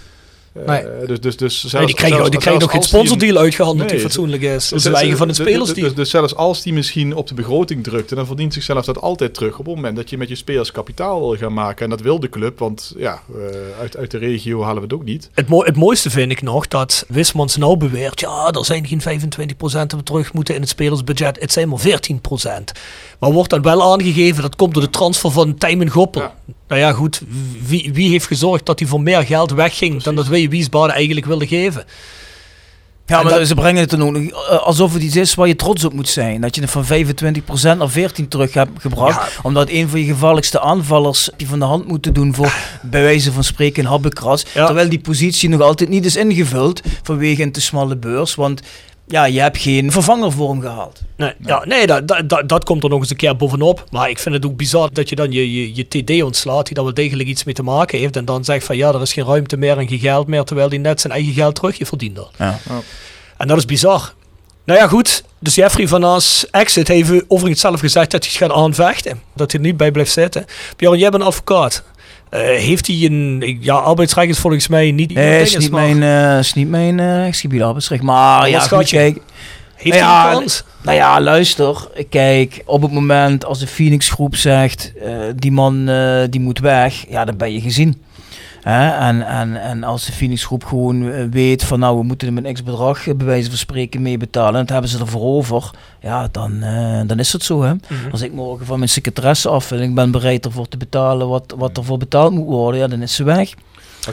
Eh, Nee. Dus, dus, dus zelfs, Nee, die krijgen, zelfs- die krijgen nog geen die sponsordeal uitgehandeld die Nee, fatsoenlijk is. Dat is dus- de eigen van de dus- spelers dus, die... dus, dus zelfs als die misschien op de begroting drukt, dan verdient zichzelf dat altijd terug op het moment dat je met je spelers kapitaal wil gaan maken. En dat wil de club, want ja, eh, uit, uit de regio halen we het ook niet. Het, mo- het mooiste vind ik nog dat Wismans nou beweert, ja, er zijn geen 25% dat we terug moeten in het spelersbudget. Het zijn maar 14%. Maar wordt dan wel aangegeven, dat komt door de transfer van Tijmen Goppel. Ja. Nou ja, goed, wie, wie heeft gezorgd dat hij voor meer geld wegging dan dat wij Wiesbaden eigenlijk wilden geven? Ja, maar dat- ze brengen het dan ook nog, eh, alsof het iets is waar je trots op moet zijn. Dat je het van 25% naar 14% terug hebt gebracht. Omdat een van je gevaarlijkste aanvallers je van de hand moeten doen voor bij wijze van spreken een habbekras. Ja. Terwijl die positie nog altijd niet is ingevuld vanwege een te smalle beurs. Want ja, je hebt geen vervanger voor hem gehaald. Nee, ja, nee dat, dat, dat, dat komt er nog eens een keer bovenop. Maar ik vind het ook bizar dat je dan je, je, je TD ontslaat, die daar wel degelijk iets mee te maken heeft. En dan zegt van ja, er is geen ruimte meer en geen geld meer, terwijl hij net zijn eigen geld terug heeft verdiend. had. Ja. Ja. En dat is bizar. Nou ja, goed. Dus Jeffrey van As exit heeft overigens zelf gezegd dat hij het gaat aanvechten. Dat hij er niet bij blijft zitten. Björn, jij bent advocaat. Eh, heeft hij een... Ja, arbeidsrecht is volgens mij niet... Nee, ieder is niet maar mijn, eh, is niet mijn eh, rechtsgebied arbeidsrecht. Maar ja, goed, kijk. Heeft Nou hij ja, een kans? Nou ja, luister. Kijk, op het moment als de Phoenix groep zegt, eh, die man eh, die moet weg, ja, dan ben je gezien. Hè? En, en, en als de Phoenix groep gewoon eh, weet van nou, we moeten hem een x-bedrag eh, bij wijze van spreken mee betalen, en dat hebben ze ervoor over, ja, dan, eh, dan is het zo. Hè? Mhm. Als ik morgen van mijn secretaresse af en ik ben bereid ervoor te betalen wat, wat ervoor betaald moet worden, ja, dan is ze weg.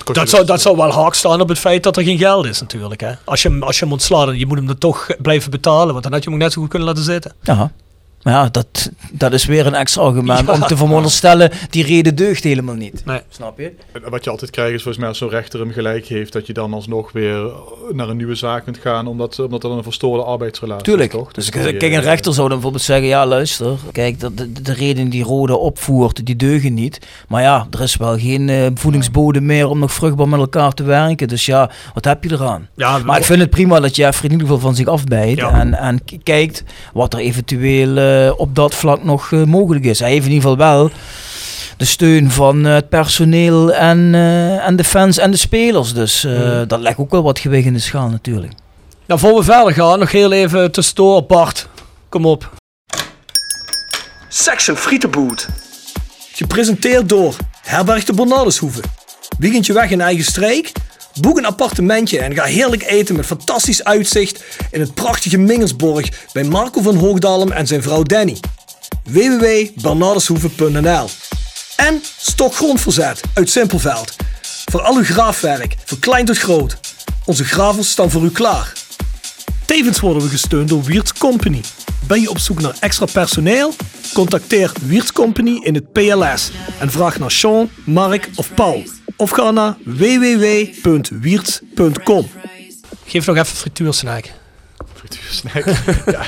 Dat, zou, dus- dat zou wel haak staan op het feit dat er geen geld is natuurlijk. Hè? Als, je, hem- als je hem ontslaat, je moet hem dan toch blijven betalen. Want dan had je hem ook net zo goed kunnen laten zitten. Ja. Maar ja, dat, dat is weer een extra argument Ja. om te veronderstellen, die reden deugt helemaal niet. Nee. Snap je? Wat je altijd krijgt is volgens mij als zo'n rechter hem gelijk heeft, dat je dan alsnog weer naar een nieuwe zaak kunt gaan, omdat, omdat er dan een verstoorde arbeidsrelatie Tuurlijk. is, toch? Dus dan kijk, een rechter zou dan bijvoorbeeld zeggen, ja luister, kijk, de, de, de reden die Rode opvoert, die deugen niet. Maar ja, er is wel geen eh, voedingsbodem meer om nog vruchtbaar met elkaar te werken. Dus ja, wat heb je eraan? Ja, Maar ik vind het prima dat Jeffrey in ieder geval van zich afbijt Ja. en, kijkt wat er eventueel eh, op dat vlak nog eh, mogelijk is. Hij heeft in ieder geval wel de steun van eh, het personeel en, eh, en de fans en de spelers. Dus eh, dat legt ook wel wat gewicht in de schaal natuurlijk. Nou, voor we verder gaan, nog heel even tussendoor. Bart, kom op. Section Frietenboot. Gepresenteerd door Herberg de Bernardeshoeve. Weekendje weg in eigen streek? Boek een appartementje en ga heerlijk eten met fantastisch uitzicht in het prachtige Mingersborg bij Marco van Hoogdalem en zijn vrouw Danny. www.bernardeshoeven.nl En Stokgrondverzet uit Simpelveld. Voor al uw graafwerk, van klein tot groot. Onze gravels staan voor u klaar. Tevens worden we gesteund door Wiert's Company. Ben je op zoek naar extra personeel? Contacteer Wiert's Company in het PLS en vraag naar Sean, Mark of Paul. Of ga naar www.wiertz.com. Geef nog even frituursnack. Frituursnack. ja,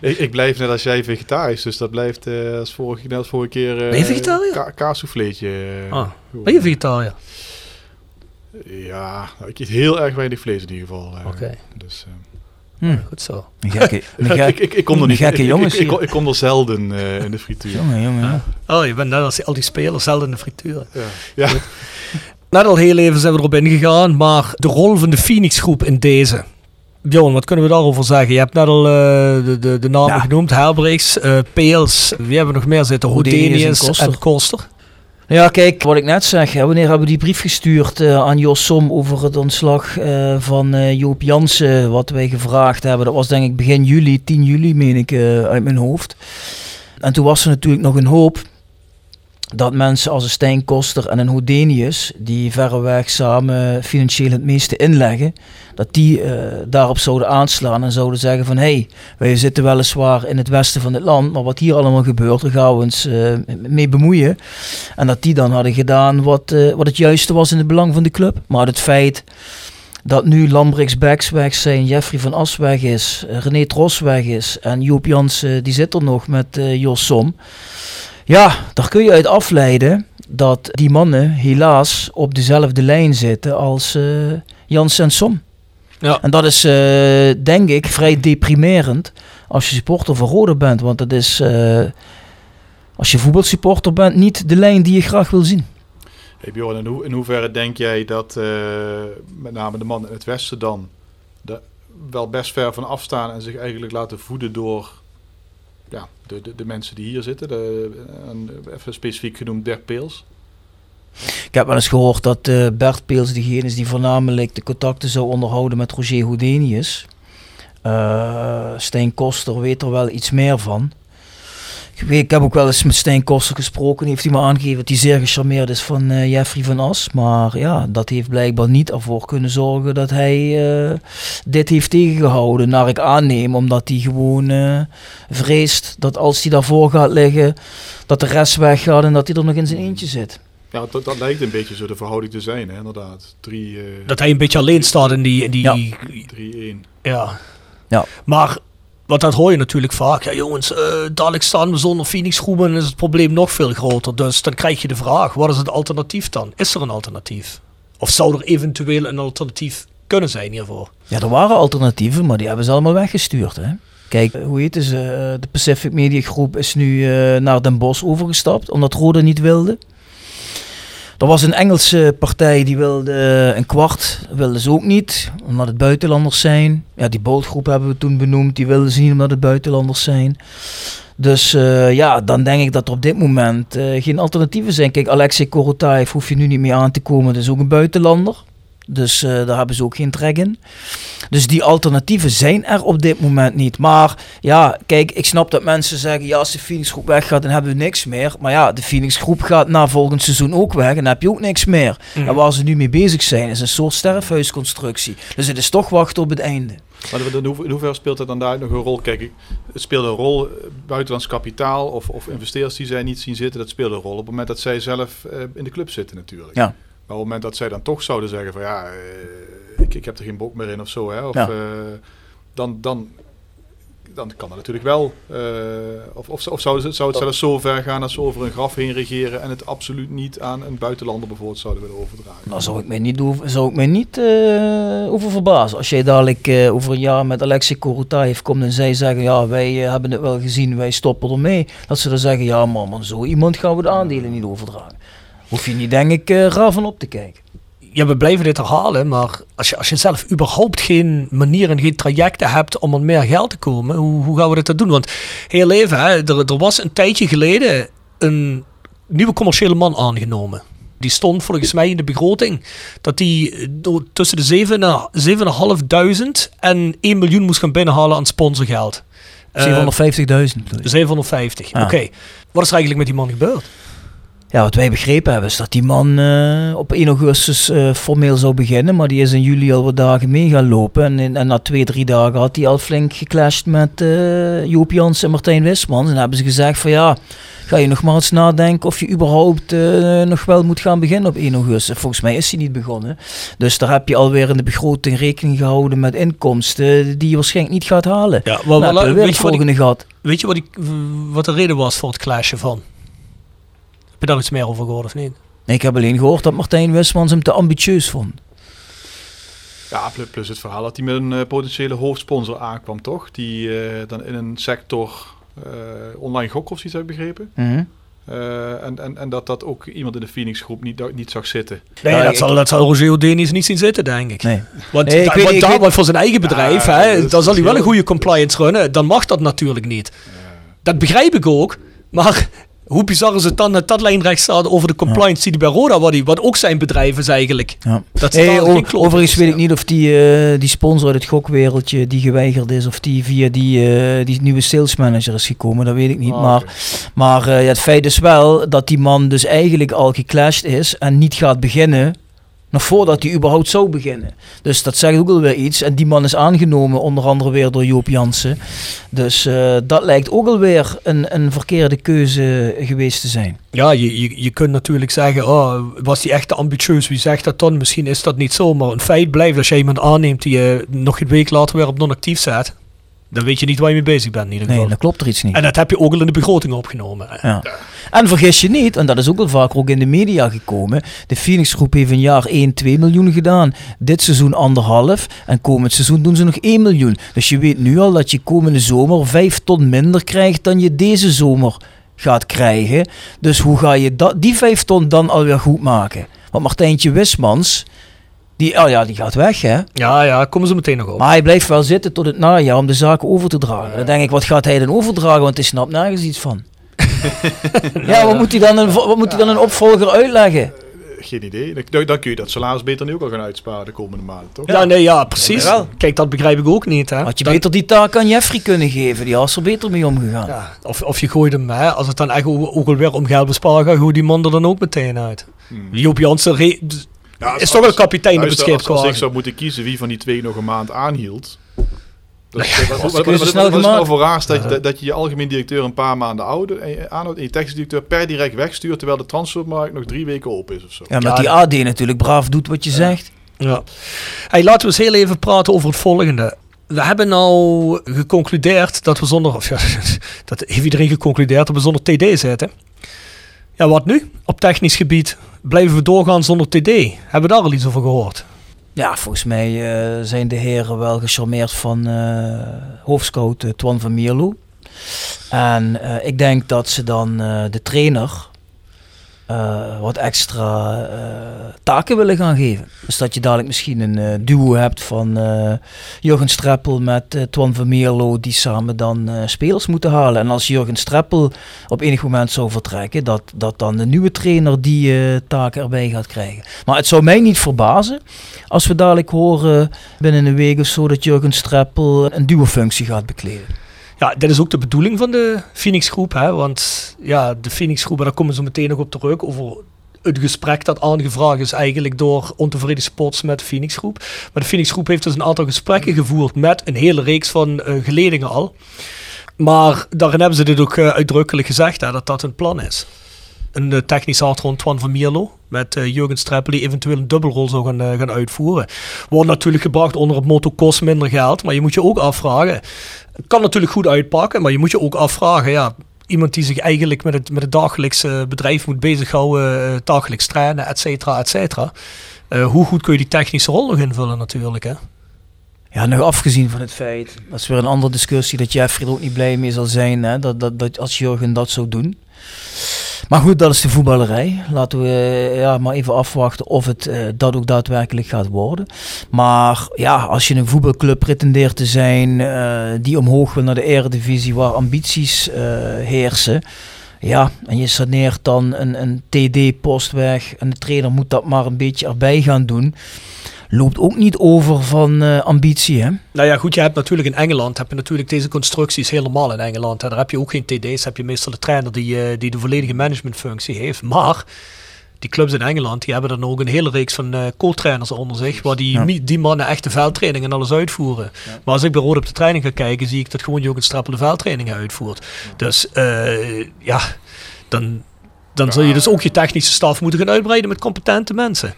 ik, ik blijf net als jij vegetarisch, dus dat blijft eh, als, vorige, net als vorige keer... eh, Ben je vegetariër? Ka kaassouffleetje. eh, Ah, ben je vegetariër? Ja, nou, ik eet heel erg weinig vlees in ieder geval. eh, Oké. Dus, eh, Hm. Goed zo. Een gekke, een gek- ik, ik, ik kom er niet gekke jongens Ik, ik, kom er zelden eh, in de frituur. Jongen, jongen, jongen. Oh, je bent net als al die spelers, zelden in de frituur. Ja. ja. Net al heel even zijn we erop ingegaan, maar de rol van de Phoenix groep in deze. Bjorn, wat kunnen we daarover zeggen? Je hebt net al eh, de, de, de namen Ja. genoemd. Herbrechts, eh Peels, wie hebben we nog meer zitten? Houdinius en Koster. en Koster. Ja, kijk, wat ik net zeg. Wanneer hebben we die brief gestuurd eh, aan Jos Som over het ontslag eh, van eh, Joop Jansen, wat wij gevraagd hebben? Dat was denk ik begin juli, 10 juli meen ik uit mijn hoofd. En toen was er natuurlijk nog een hoop dat mensen als een Stijn Koster en een Houdinius, die verreweg samen financieel het meeste inleggen, dat die eh, daarop zouden aanslaan en zouden zeggen van hé, hey, wij zitten weliswaar in het westen van het land, maar wat hier allemaal gebeurt, daar gaan we ons eh, mee bemoeien. En dat die dan hadden gedaan wat, eh, wat het juiste was in het belang van de club. Maar het feit dat nu Lambrix Backs weg zijn, Jeffrey van As weg is, René Tros weg is en Joop Jansen die zit er nog met Jos Som. Ja, daar kun je uit afleiden dat die mannen helaas op dezelfde lijn zitten als eh Jansen en Som. Ja. En dat is eh, denk ik vrij deprimerend als je supporter van Rode bent. Want dat is, eh, als je voetbalsupporter bent, niet de lijn die je graag wil zien. Hey Bjorn, in, in hoeverre denk jij dat eh, met name de mannen in het Westen dan er wel best ver van afstaan en zich eigenlijk laten voeden door ja, de, de, de mensen die hier zitten? De, en even specifiek genoemd Dirk Peels. Ik heb wel eens gehoord dat eh, Bert Peels degene is die voornamelijk de contacten zou onderhouden met Roger Houdinius. Eh Stijn Koster weet er wel iets meer van. Ik, weet, ik heb ook wel eens met Stijn Koster gesproken. Heeft hij me aangegeven dat hij zeer gecharmeerd is van eh, Jeffrey van As. Maar ja, dat heeft blijkbaar niet ervoor kunnen zorgen dat hij eh, dit heeft tegengehouden. Naar ik aanneem, omdat hij gewoon eh, vreest dat als hij daarvoor gaat liggen, dat de rest weggaat en dat hij er nog in zijn eentje zit. Ja, dat, dat lijkt een beetje zo de verhouding te zijn, hè, inderdaad. 3 eh, Dat hij een beetje alleen staat in die... In die Ja. ja. 3-1. ja. Ja. Maar, wat dat hoor je natuurlijk vaak. Ja jongens, eh, dadelijk staan we zonder Phoenix groepen en is het probleem nog veel groter. Dus dan krijg je de vraag, wat is het alternatief dan? Is er een alternatief? Of zou er eventueel een alternatief kunnen zijn hiervoor? Ja, er waren alternatieven, maar die hebben ze allemaal weggestuurd. Hè? Kijk, eh, hoe heet ze? eh, de Pacific Media Groep is nu naar Den Bosch overgestapt, omdat Rode niet wilde. Er was een Engelse partij die wilde een kwart, wilden ze ook niet, omdat het buitenlanders zijn. Ja, die bootgroep hebben we toen benoemd, die wilden ze niet omdat het buitenlanders zijn. Dus eh, ja, dan denk ik dat er op dit moment eh, geen alternatieven zijn. Kijk, Alexei Korotayev hoef je nu niet meer aan te komen, dat is ook een buitenlander. Dus eh, daar hebben ze ook geen trek in. Dus die alternatieven zijn er op dit moment niet. Maar ja, kijk, ik snap dat mensen zeggen: ja, als de Phoenix groep weggaat, dan hebben we niks meer. Maar ja, de Phoenix groep gaat na volgend seizoen ook weg en dan heb je ook niks meer. En waar ze nu mee bezig zijn, is een soort sterfhuisconstructie. Dus het is toch wachten op het einde. Maar in ho- in hoeverre speelt dat dan daar nog een rol? Kijk, het speelde een rol, eh, buitenlands kapitaal of, of investeerders die zij niet zien zitten, dat speelde een rol op het moment dat zij zelf eh, in de club zitten natuurlijk. Ja. Maar op het moment dat zij dan toch zouden zeggen van ja, eh, ik, ik heb er geen bok meer in of zo, hè, of, Ja. eh, dan, dan, dan kan dat natuurlijk wel. eh, of of, of zou, het- zou het zelfs zo ver gaan dat ze over een graf heen regeren en het absoluut niet aan een buitenlander bijvoorbeeld zouden willen overdragen? Daar zou ik mij niet, over, zou ik mij niet eh, over verbazen. Als jij dadelijk eh, over een jaar met Alexei Korotayev komt en zij zeggen: Ja, wij hebben het wel gezien, wij stoppen ermee. Dat ze dan zeggen: Ja, man, man, zo iemand gaan we de aandelen niet overdragen. Hoef je niet, denk ik, eh, raar van op te kijken. Ja, we blijven dit herhalen, maar als je, als je zelf überhaupt geen manier en geen trajecten hebt om aan meer geld te komen, hoe, hoe gaan we dit dan doen? Want heel even, hè, er, er was een tijdje geleden een nieuwe commerciële man aangenomen. Die stond volgens mij in de begroting dat die eh, door- tussen de 7 en- 7.500 en 1 miljoen moest gaan binnenhalen aan sponsorgeld. Eh, 750.000. bedoel je? 750. Ja. Oké. Wat is er eigenlijk met die man gebeurd? Ja, wat wij begrepen hebben is dat die man eh, op 1 augustus eh, formeel zou beginnen, maar die is in juli al wat dagen mee gaan lopen. En, in- en na twee, drie dagen had hij al flink geclashed met eh Joop Jans en Martijn Wismans. En dan hebben ze gezegd van ja, ga je nog maar eens nadenken of je überhaupt nog wel moet gaan beginnen op 1 augustus. Volgens mij is hij niet begonnen. Dus daar heb je alweer in de begroting rekening gehouden met inkomsten die je waarschijnlijk niet gaat halen. Ja, Nou, we weer weet, het gehad. weet je wat, die, wat de reden was voor het clasje van? Heb je daar iets meer over gehoord of niet? Nee, ik heb alleen gehoord dat Martijn Wismans hem te ambitieus vond. Ja, plus, het verhaal dat hij met een eh, potentiële hoofdsponsor aankwam, toch? Die eh, dan in een sector eh, online gok of zoiets heb begrepen. Mhm. Eh, en, en, en dat dat ook iemand in de Phoenix groep niet, niet zag zitten. Nee, Ja, dat, zal, dat zal Roger O'Denis niet zien zitten, denk ik. Nee. Want, Nee, ik da- weet- want ik daar, weet- want voor zijn eigen bedrijf, Ja, hè, dan zal hij wel een goede compliance runnen. Dan mag dat natuurlijk niet. Dat begrijp ik ook. Maar hoe bizar is het dan dat dat lijnrecht staat over de compliance die hij bij Roda, wat, die, wat ook zijn bedrijf is eigenlijk. Ja. Dat Hey, staat o- geen klop overigens is, weet ja. ik niet of die, eh, die sponsor uit het gokwereldje die geweigerd is, of die via die, eh, die nieuwe sales manager is gekomen, dat weet ik niet. Ah, maar maar eh, ja, het feit is wel dat die man dus eigenlijk al geclashed is en niet gaat beginnen. Nog voordat hij überhaupt zou beginnen. Dus dat zegt ook alweer iets. En die man is aangenomen, onder andere weer door Joop Jansen. Dus eh, dat lijkt ook alweer een, een verkeerde keuze geweest te zijn. Ja, je, je, je kunt natuurlijk zeggen, oh, was hij echt ambitieus? Wie zegt dat dan? Misschien is dat niet zo. Maar een feit blijft, als je iemand aanneemt die je nog een week later weer op non-actief zet, dan weet je niet waar je mee bezig bent in ieder Nee, geval. dan klopt er iets niet. En dat heb je ook al in de begroting opgenomen. Ja. En vergis je niet, en dat is ook wel vaker ook in de media gekomen. De Phoenix Groep heeft een jaar 1, 2 miljoen gedaan. Dit seizoen anderhalf. En komend seizoen doen ze nog 1 miljoen. Dus je weet nu al dat je komende zomer 5 ton minder krijgt dan je deze zomer gaat krijgen. Dus hoe ga je dat, die 5 ton dan alweer goed maken? Want Martijntje Wismans, die, oh ja, die gaat weg hè. Ja, ja, komen ze meteen nog op. Maar hij blijft wel zitten tot het najaar om de zaken over te dragen. Dan denk ik, wat gaat hij dan overdragen? Want hij snapt nergens iets van. ja, wat moet hij dan een, wat moet hij dan een opvolger uitleggen? Eh, Geen idee. Dan, dan- kun je dat salaris beter nu ook al gaan uitsparen de komende maanden, toch? Ja, nee, ja, precies. Ja, wel. Kijk, dat begrijp ik ook niet. Hè. Had je Dan- beter die taak aan Jeffrey kunnen geven? Die was er beter mee omgegaan. Ja, of, of je gooit hem, hè, als het dan echt ook, ook alweer om geld besparen gaat, gooi die man er dan ook meteen uit. Hmm. Joop Jansen Ja, als- is toch wel kapitein op het schip als, als ik zou moeten kiezen wie van die twee nog een maand aanhield. Dat, wat, wat, wat, is het nou gemaakt. voor raars dat, dat, dat je je algemeen directeur een paar maanden oude, en je aanhoudt en je technisch directeur per direct wegstuurt terwijl de transfermarkt nog drie weken open is of zo. Ja, met Ja, die AD natuurlijk braaf doet wat je zegt. Ja. Hey, laten we eens heel even praten over het volgende. We hebben nou geconcludeerd dat we zonder, of ja, dat heeft iedereen geconcludeerd dat we zonder TD zitten. Ja, wat nu? Op technisch gebied blijven we doorgaan zonder TD. Hebben we daar al iets over gehoord? Ja, volgens mij eh, zijn de heren wel gecharmeerd van eh hoofdscout eh, Twan van Mierlo. En ik denk dat ze dan de trainer eh, wat extra eh, taken willen gaan geven. Dus dat je dadelijk misschien een eh, duo hebt van Jurgen Streppel met Twan van Mierlo die samen dan spelers moeten halen. En als Jurgen Streppel op enig moment zou vertrekken, dat, dat dan de nieuwe trainer die taken erbij gaat krijgen. Maar het zou mij niet verbazen als we dadelijk horen binnen een week of zo dat Jurgen Streppel een duo-functie gaat bekleden. Ja, dit is ook de bedoeling van de Phoenix Groep. Hè? Want ja, de Phoenix Groep, daar komen ze meteen nog op terug, over het gesprek dat aangevraagd is eigenlijk door ontevreden sports met de Phoenix Groep. Maar de Phoenix Groep heeft dus een aantal gesprekken gevoerd met een hele reeks van eh, geledingen al. Maar daarin hebben ze dit ook eh, uitdrukkelijk gezegd, hè, dat dat een plan is. Een uh, technisch hart rond Twan van Mierlo. Met uh, Jurgen Streppel die eventueel een dubbelrol zou gaan, uh, gaan uitvoeren. Wordt natuurlijk gebracht onder het motto kost minder geld. Maar je moet je ook afvragen. Kan natuurlijk goed uitpakken. Maar je moet je ook afvragen. Ja, iemand die zich eigenlijk met het, met het dagelijkse bedrijf moet bezighouden. Dagelijks trainen, et cetera, et cetera. Hoe goed kun je die technische rol nog invullen natuurlijk hè? Ja, nog afgezien van het feit, dat is weer een andere discussie, dat Jeffrey er ook niet blij mee zal zijn, hè, dat, dat, dat als Jurgen dat zou doen. Maar goed, dat is de voetballerij. Laten we ja, maar even afwachten of het uh, dat ook daadwerkelijk gaat worden. Maar ja, als je een voetbalclub pretendeert te zijn uh, die omhoog wil naar de eredivisie waar ambities heersen. Ja, en je saneert dan een, een TD-post weg en de trainer moet dat maar een beetje erbij gaan doen. Loopt ook niet over van eh, ambitie, hè? Nou ja, goed, je hebt natuurlijk in Engeland, heb je natuurlijk deze constructies helemaal in Engeland. En daar heb je ook geen TD's, heb je meestal de trainer die, eh, die de volledige managementfunctie heeft. Maar die clubs in Engeland, die hebben dan ook een hele reeks van eh co-trainers onder zich, waar die, Ja. die mannen echte veldtraining en alles uitvoeren. Maar als ik bij Rood op de training ga kijken, zie ik dat gewoon je ook een strappelde veldtrainingen uitvoert. Dus eh, ja, dan, dan zul je dus ook je technische staf moeten gaan uitbreiden met competente mensen.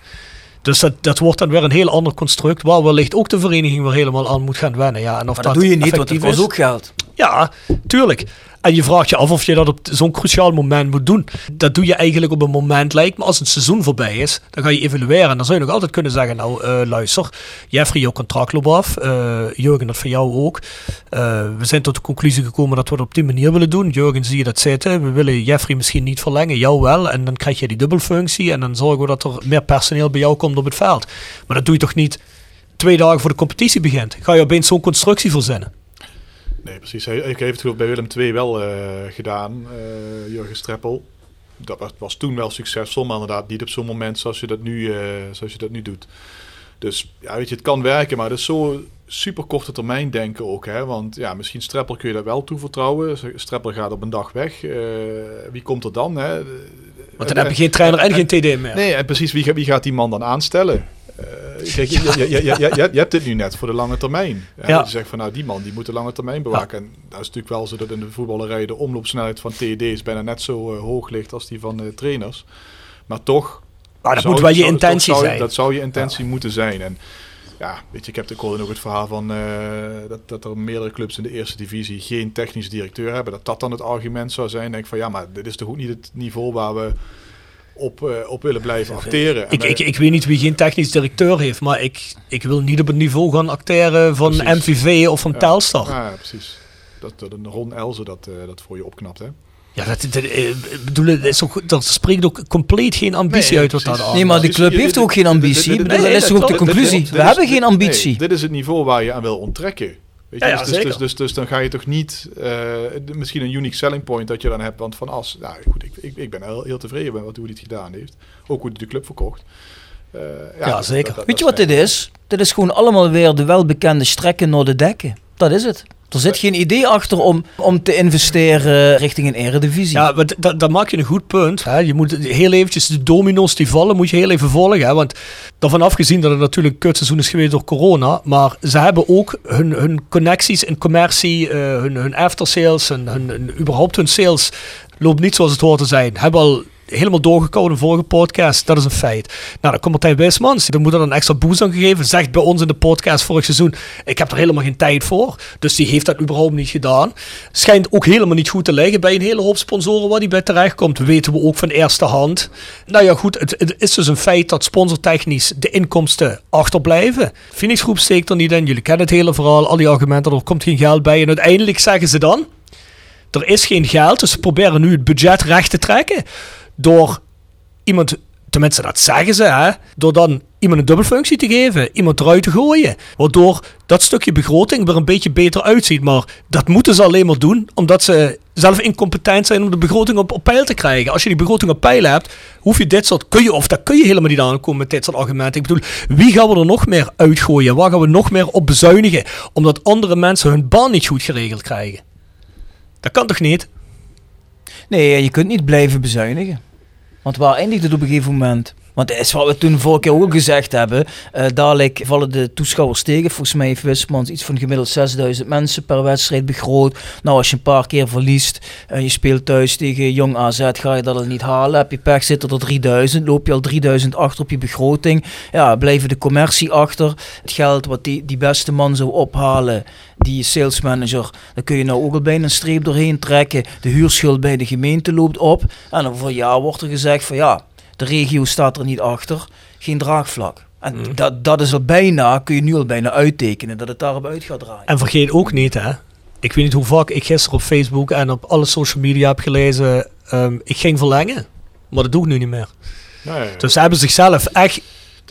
Dus dat, dat wordt dan weer een heel ander construct, waar wellicht ook de vereniging weer helemaal aan moet gaan wennen. Ja, en of Maar dat doe je niet, want dat effectief kost ook geld. ja, tuurlijk. En je vraagt je af of je dat op zo'n cruciaal moment moet doen. Dat doe je eigenlijk op een moment, lijkt me, als het seizoen voorbij is. Dan ga je evalueren. En dan zou je nog altijd kunnen zeggen, nou eh, luister, Jeffrey, jouw contract loopt af. Eh, Jurgen, dat voor jou ook. Eh, we zijn tot de conclusie gekomen dat we het op die manier willen doen. Jurgen, zie je dat zitten? We willen Jeffrey misschien niet verlengen, jou wel. En dan krijg je die dubbelfunctie. En dan zorgen we dat er meer personeel bij jou komt op het veld. Maar dat doe je toch niet twee dagen voor de competitie begint? Ga je opeens zo'n constructie verzinnen? Nee, precies. Hij, ik heeft het bij Willem II wel eh, gedaan, eh, Jurgen Streppel. Dat was, toen wel succesvol, maar inderdaad niet op zo'n moment zoals je dat nu, eh, zoals je dat nu doet. Dus ja, weet je, het kan werken, maar dat is zo super korte termijn denken ook. Hè? Want ja, misschien Streppel kun je dat wel toevertrouwen. Streppel gaat op een dag weg. Wie komt er dan? Hè? Want dan heb je geen trainer en geen TD meer. Nee, en precies, wie, wie gaat die man dan aanstellen? Eh, kijk, je, hebt dit nu net voor de lange termijn. Ja. Je zegt van nou, die man die moet de lange termijn bewaken. En dat is natuurlijk wel zo dat in de voetballerij de omloopsnelheid van TD's bijna net zo eh, hoog ligt als die van de trainers. Maar toch... Maar dat zou- moet wel je intentie zijn. Dat zou je intentie moeten zijn. En ja, weet je, ik heb hoorde ook het verhaal van eh, dat, dat er meerdere clubs in de eerste divisie geen technisch directeur hebben. Dat dat dan het argument zou zijn. Ik denk van ja, maar dit is toch ook niet het niveau waar we op, eh, op willen blijven acteren. En Ik, ik, ik weet niet wie geen technisch directeur heeft, maar ik, ik wil niet op het niveau gaan acteren van Precies. MVV of van Ja. Telstar. Ja, ja, precies. Dat, dat een Ron Elze dat, eh, dat voor je opknapt, hè? Ja, dat, dat, eh, ik bedoel, dat, is ook, dat spreekt ook compleet geen ambitie Nee, uit wat dat precies. aan. Nee, maar de Dus club heeft ook geen dit- ambitie. dit- Ik bedoel, nee, dat is dat ook de conclusie. We hebben geen ambitie. nee, dit is het niveau waar je aan wil onttrekken. Weet je? Ja, ja, dus, dus, zeker. dus, dus, dus dan ga je toch niet eh, misschien een unique selling point dat je dan hebt. Want van As, nou goed, ik, ik, ik ben heel, heel tevreden met wat, hoe hij het gedaan heeft. Ook hoe hij de club verkocht. Eh, Ja, zeker. dat- dat- Weet je wat dit is? Dit is gewoon allemaal weer de welbekende strekken naar de dekken. Dat is het. Er zit geen idee achter om, om te investeren richting een eredivisie. Ja, maar d- da- dan maak je een goed punt. Hè. Je moet heel eventjes de domino's die vallen, moet je heel even volgen. Hè. Want daarvan afgezien dat het natuurlijk een kutseizoen is geweest door corona. Maar ze hebben ook hun, hun connecties in commercie, eh, hun, hun aftersales en hun, hun, überhaupt hun sales loopt niet zoals het hoort te zijn. Hebben al helemaal doorgekomen vorige podcast. Dat is een feit. Nou, dan komt Martijn Wismans. Dan moet er een extra boost aan gegeven. Zegt bij ons in de podcast vorig seizoen. Ik heb er helemaal geen tijd voor. Dus die heeft dat überhaupt niet gedaan. Schijnt ook helemaal niet goed te liggen bij een hele hoop sponsoren waar die bij terecht komt. Weten we ook van eerste hand. Nou ja, goed. Het, het is dus een feit dat sponsortechnisch de inkomsten achterblijven. Phoenix Groep steekt er niet in. Jullie kennen het hele verhaal. Al die argumenten. Er komt geen geld bij. En uiteindelijk zeggen ze dan. Er is geen geld, dus ze proberen nu het budget recht te trekken. Door iemand, tenminste dat zeggen ze, hè, door dan iemand een dubbelfunctie te geven, iemand eruit te gooien. Waardoor dat stukje begroting er een beetje beter uitziet. Maar dat moeten ze alleen maar doen, omdat ze zelf incompetent zijn om de begroting op, op peil te krijgen. Als je die begroting op peil hebt, hoef je dit soort, kun je, of daar kun je helemaal niet aankomen met dit soort argumenten. Ik bedoel, wie gaan we er nog meer uitgooien? Waar gaan we nog meer op bezuinigen? Omdat andere mensen hun baan niet goed geregeld krijgen. Dat kan toch niet? Nee, je kunt niet blijven bezuinigen. Want waar eindigt het op een gegeven moment? Want dat is wat we toen vorige keer ook gezegd hebben. eh, dadelijk vallen de toeschouwers tegen. Volgens mij heeft Wismans iets van gemiddeld 6000 mensen per wedstrijd begroot. Nou, als je een paar keer verliest en je speelt thuis tegen Jong AZ, ga je dat al niet halen. Heb je pech, zitten er 3000. Loop je al 3000 achter op je begroting. Ja, blijven de commercie achter. Het geld wat die, die beste man zou ophalen, die sales manager, daar kun je nou ook al bijna een streep doorheen trekken. De huurschuld bij de gemeente loopt op. En over een jaar wordt er gezegd van ja, de regio staat er niet achter. Geen draagvlak. En dat, dat is al bijna, kun je nu al bijna uittekenen, dat het daarop uit gaat draaien. En vergeet ook niet, hè. Ik weet niet hoe vaak ik gisteren op Facebook en op alle social media heb gelezen. ehm, ik ging verlengen. Maar dat doe ik nu niet meer. Ja. Dus ze hebben zichzelf echt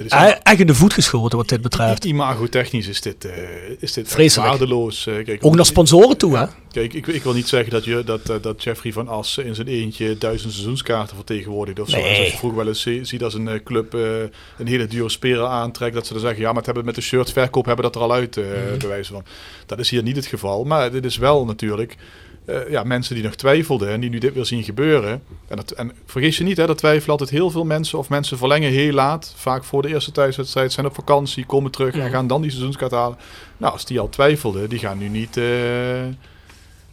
is in de voet geschoten wat dit betreft. Imago-technisch is dit, eh, is dit Vreselijk. waardeloos. eh, kijk, Ook naar sponsoren toe, hè? Kijk, ik, ik wil niet zeggen dat, je, dat, eh, dat Jeffrey van Assen in zijn eentje duizend seizoenskaarten vertegenwoordigt of zo. Nee. Zoals je vroeger wel eens zie- ziet als een club een hele dure speler aantrekt, dat ze dan zeggen, ja, maar het hebben met de shirtverkoop hebben we dat er al uit, bewijzen van. Dat is hier niet het geval, maar dit is wel natuurlijk eh, ja, mensen die nog twijfelden en die nu dit weer zien gebeuren. En, dat, en vergis je niet, hè, dat twijfelen altijd heel veel mensen of mensen verlengen heel laat, vaak voor de eerste thuiswedstrijd, zijn op vakantie, komen terug en gaan dan die seizoenskaart halen. Nou, als die al twijfelden, die gaan nu niet... eh,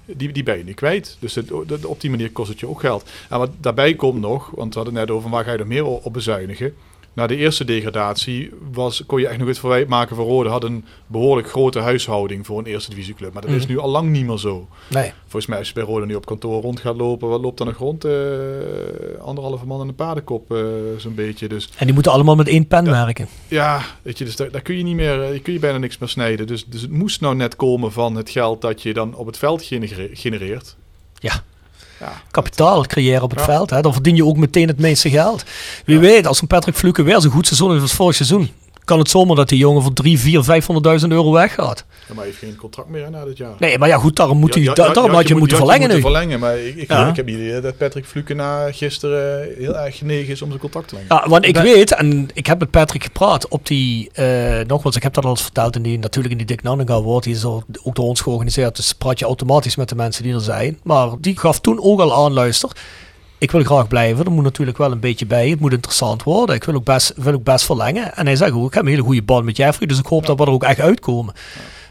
die, die ben je niet kwijt. Dus het, op die manier kost het je ook geld. En wat daarbij komt nog, want we hadden net over waar ga je er meer op bezuinigen. Na de eerste degradatie was, kon je echt nog het verwijt maken van Rode had een behoorlijk grote huishouding voor een eerste divisieclub. Maar dat is Mhm. nu al lang niet meer zo. Nee. Volgens mij als je bij Rode nu op kantoor rond gaat lopen, wat loopt dan nog rond? Eh, anderhalve man en een paardenkop eh, zo'n beetje. Dus En die moeten allemaal met één pen werken. ja, weet je, dus daar, daar kun je niet meer, eh, kun je bijna niks meer snijden. Dus, dus het moest nou net komen van het geld dat je dan op het veld genere- genereert. Ja. Ja, Kapitaal creëren op het veld. Hè? Dan verdien je ook meteen het meeste geld. Wie weet, als een Patrick Fluke weer zo'n goed seizoen heeft als vorig seizoen, kan het zomaar dat die jongen voor 3, 4, 500.000 euro weggaat. Ja, maar hij heeft geen contract meer hè, na dit jaar. Nee, maar ja goed, daarom moet hij, Ja, ja, da- ja, daarom ja, had je moet- moeten verlengen nu. verlengen, maar ik, ik, Ja. ik heb idee dat Patrick Fluke na gisteren heel erg genegen is om zijn contract te verlengen. Ja, want ik Ben- weet, en ik heb met Patrick gepraat op die, eh nogmaals, ik heb dat al eens verteld in die, natuurlijk in die Dick Nanninga wordt, die is al- ook door ons georganiseerd, dus praat je automatisch met de mensen die er zijn. Maar die gaf toen ook al aan, luister, ik wil graag blijven, er moet natuurlijk wel een beetje bij, het moet interessant worden, ik wil ook best, wil ook best verlengen. En hij zegt ook, ik heb een hele goede band met Jeffrey, dus ik hoop dat we er ook echt uitkomen.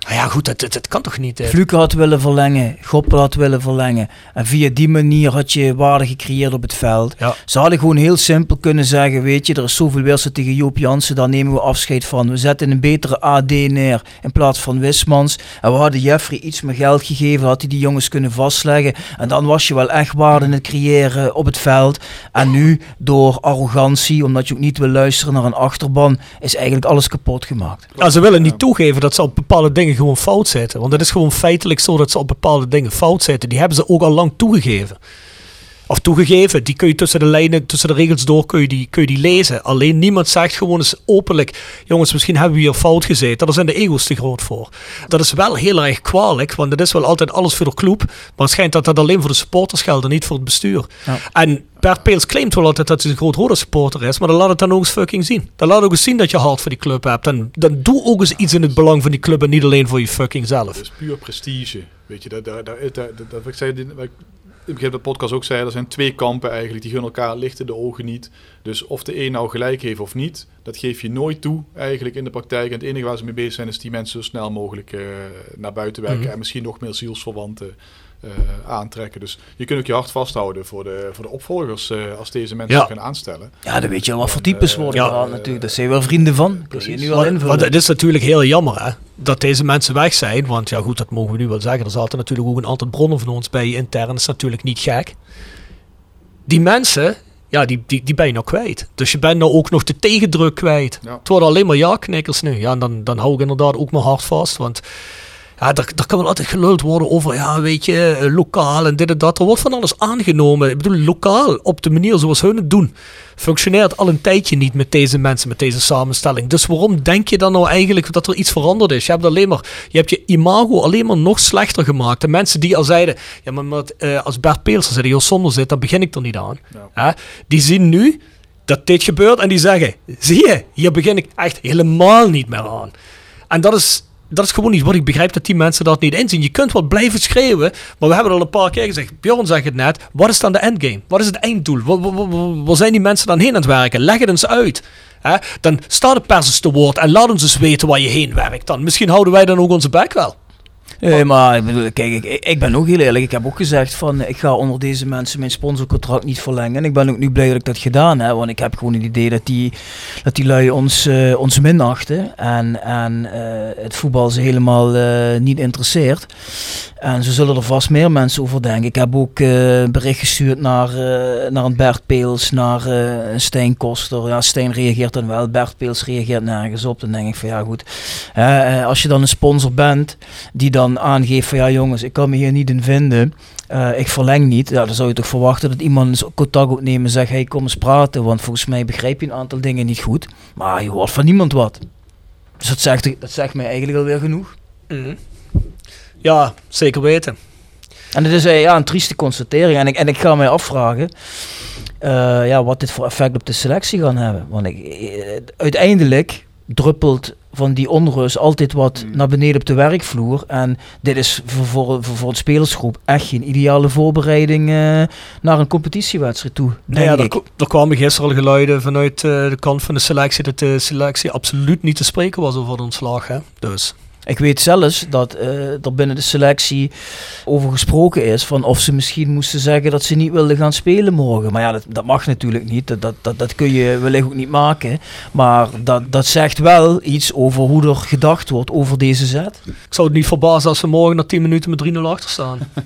Nou ja, goed, het, het, het kan toch niet... eh, Fluke had willen verlengen, Goppel had willen verlengen. En via die manier had je waarde gecreëerd op het veld. Ja. Ze hadden gewoon heel simpel kunnen zeggen, weet je, er is zoveel weerstand tegen Joop Jansen, daar nemen we afscheid van. We zetten een betere AD neer in plaats van Wismans. En we hadden Jeffrey iets meer geld gegeven, had hij die jongens kunnen vastleggen. En dan was je wel echt waarde in het creëren op het veld. En nu, door arrogantie, omdat je ook niet wil luisteren naar een achterban, is eigenlijk alles kapot gemaakt. Nou, ze willen niet toegeven dat ze op bepaalde dingen gewoon fout zitten. Want het is gewoon feitelijk zo dat ze op bepaalde dingen fout zitten. Die hebben ze ook al lang toegegeven. Of toegegeven, die kun je tussen de lijnen, tussen de regels door, kun je die, kun je die lezen. Alleen niemand zegt gewoon eens openlijk, jongens, misschien hebben we hier fout gezeten. Daar zijn de ego's te groot voor. Dat is wel heel erg kwalijk, want het is wel altijd alles voor de club. Maar het schijnt dat dat alleen voor de supporters geldt en niet voor het bestuur. Ja. En Bert Peels claimt wel altijd dat hij een groot rode supporter is, maar dan laat het dan ook eens fucking zien. Dan laat ook eens zien dat je hart voor die club hebt. En dan doe ook eens iets in het belang van die club en niet alleen voor je fucking zelf. Dat is puur prestige. Weet je, dat, dat, dat, dat, dat, dat- wat ik zei, van de podcast ook zei, er zijn twee kampen eigenlijk, die gunnen elkaar lichten de ogen niet. Dus of de een nou gelijk heeft of niet, dat geef je nooit toe eigenlijk in de praktijk. En het enige waar ze mee bezig zijn is die mensen zo snel mogelijk eh, naar buiten werken Mhm. en misschien nog meer zielsverwanten aantrekken. Dus je kunt ook je hart vasthouden voor de, voor de opvolgers eh, als deze mensen Ja. zich gaan aanstellen. Ja, dan weet je wel wat voor En, types eh, worden ja. natuurlijk. Dat zijn we wel vrienden van. Kun je Precies. nu al Want, invullen. want het is natuurlijk heel jammer hè, dat deze mensen weg zijn. Want ja goed, dat mogen we nu wel zeggen. Er zaten natuurlijk ook een aantal bronnen van ons bij intern. Dat is natuurlijk niet gek. Die mensen, ja, die, die, die ben je nou kwijt. Dus je bent nou ook nog de tegendruk kwijt. Ja. Het worden alleen maar ja-knikkers nu. Ja, en dan, dan hou ik inderdaad ook mijn hart vast. Want ja, daar kan wel altijd geluld worden over, ja, weet je, eh, lokaal en dit en dat. Er wordt van alles aangenomen. Ik bedoel, lokaal, op de manier zoals hun het doen, functioneert al een tijdje niet met deze mensen, met deze samenstelling. Dus waarom denk je dan nou eigenlijk dat er iets veranderd is? Je hebt alleen maar, je hebt je imago alleen maar nog slechter gemaakt. De mensen die al zeiden, ja, maar met, eh, als Bert Peels er zit, Jos Zonder zit, dan begin ik er niet aan. Ja. Die zien nu dat dit gebeurt en die zeggen, zie je, hier begin ik echt helemaal niet meer aan. En dat is, dat is gewoon niet wat ik begrijp dat die mensen dat niet inzien. Je kunt wel blijven schreeuwen, maar we hebben al een paar keer gezegd. Bjorn zegt het net. Wat is dan de endgame? Wat is het einddoel? Waar, zijn die mensen dan heen aan het werken? Leg het eens uit. Hè? Dan sta de pers eens te woord en laat ons eens weten waar je heen werkt dan. Misschien houden wij dan ook onze bek wel. Nee, maar ik bedoel, kijk, ik, ik ben ook heel eerlijk. Ik heb ook gezegd van, ik ga onder deze mensen mijn sponsorcontract niet verlengen. En ik ben ook nu blij dat ik dat gedaan heb. Want ik heb gewoon het idee dat die, dat die lui ons, eh, ons minachten. En, en eh, het voetbal ze helemaal eh, niet interesseert. En zo zullen er vast meer mensen over denken. Ik heb ook eh, een bericht gestuurd naar, eh, naar een Bert Peels, naar eh, een Stijn Koster. Ja, Stijn reageert dan wel, Bert Peels reageert nergens op. Dan denk ik van ja goed, Eh, eh, als je dan een sponsor bent die dan aangeeft van ja jongens, ik kan me hier niet in vinden. Eh, ik verleng niet. Ja, dan zou je toch verwachten dat iemand eens contact opnemen en zegt, hey kom eens praten, want volgens mij begrijp je een aantal dingen niet goed. Maar je hoort van niemand wat. Dus dat zegt, dat zegt mij eigenlijk alweer genoeg. Ja, zeker weten. En het is eh, ja, een trieste constatering. En ik, en ik ga mij afvragen eh, ja, wat dit voor effect op de selectie gaan hebben. Want ik, uiteindelijk druppelt van die onrust altijd wat naar beneden op de werkvloer. En dit is voor, voor, voor, de spelersgroep echt geen ideale voorbereiding eh, naar een competitiewedstrijd toe. Nou Denk ja, er, er kwamen gisteren al geluiden vanuit eh, de kant van de selectie dat de selectie absoluut niet te spreken was over de ontslag. Hè? Dus Ik weet zelfs dat eh, er binnen de selectie over gesproken is van of ze misschien moesten zeggen dat ze niet wilden gaan spelen morgen. Maar ja, dat, dat mag natuurlijk niet. Dat, dat, dat, dat kun je wellicht ook niet maken. Maar dat, dat zegt wel iets over hoe er gedacht wordt over deze zet. ik zou het niet verbazen als we morgen na 10 minuten met 3-0 achter staan.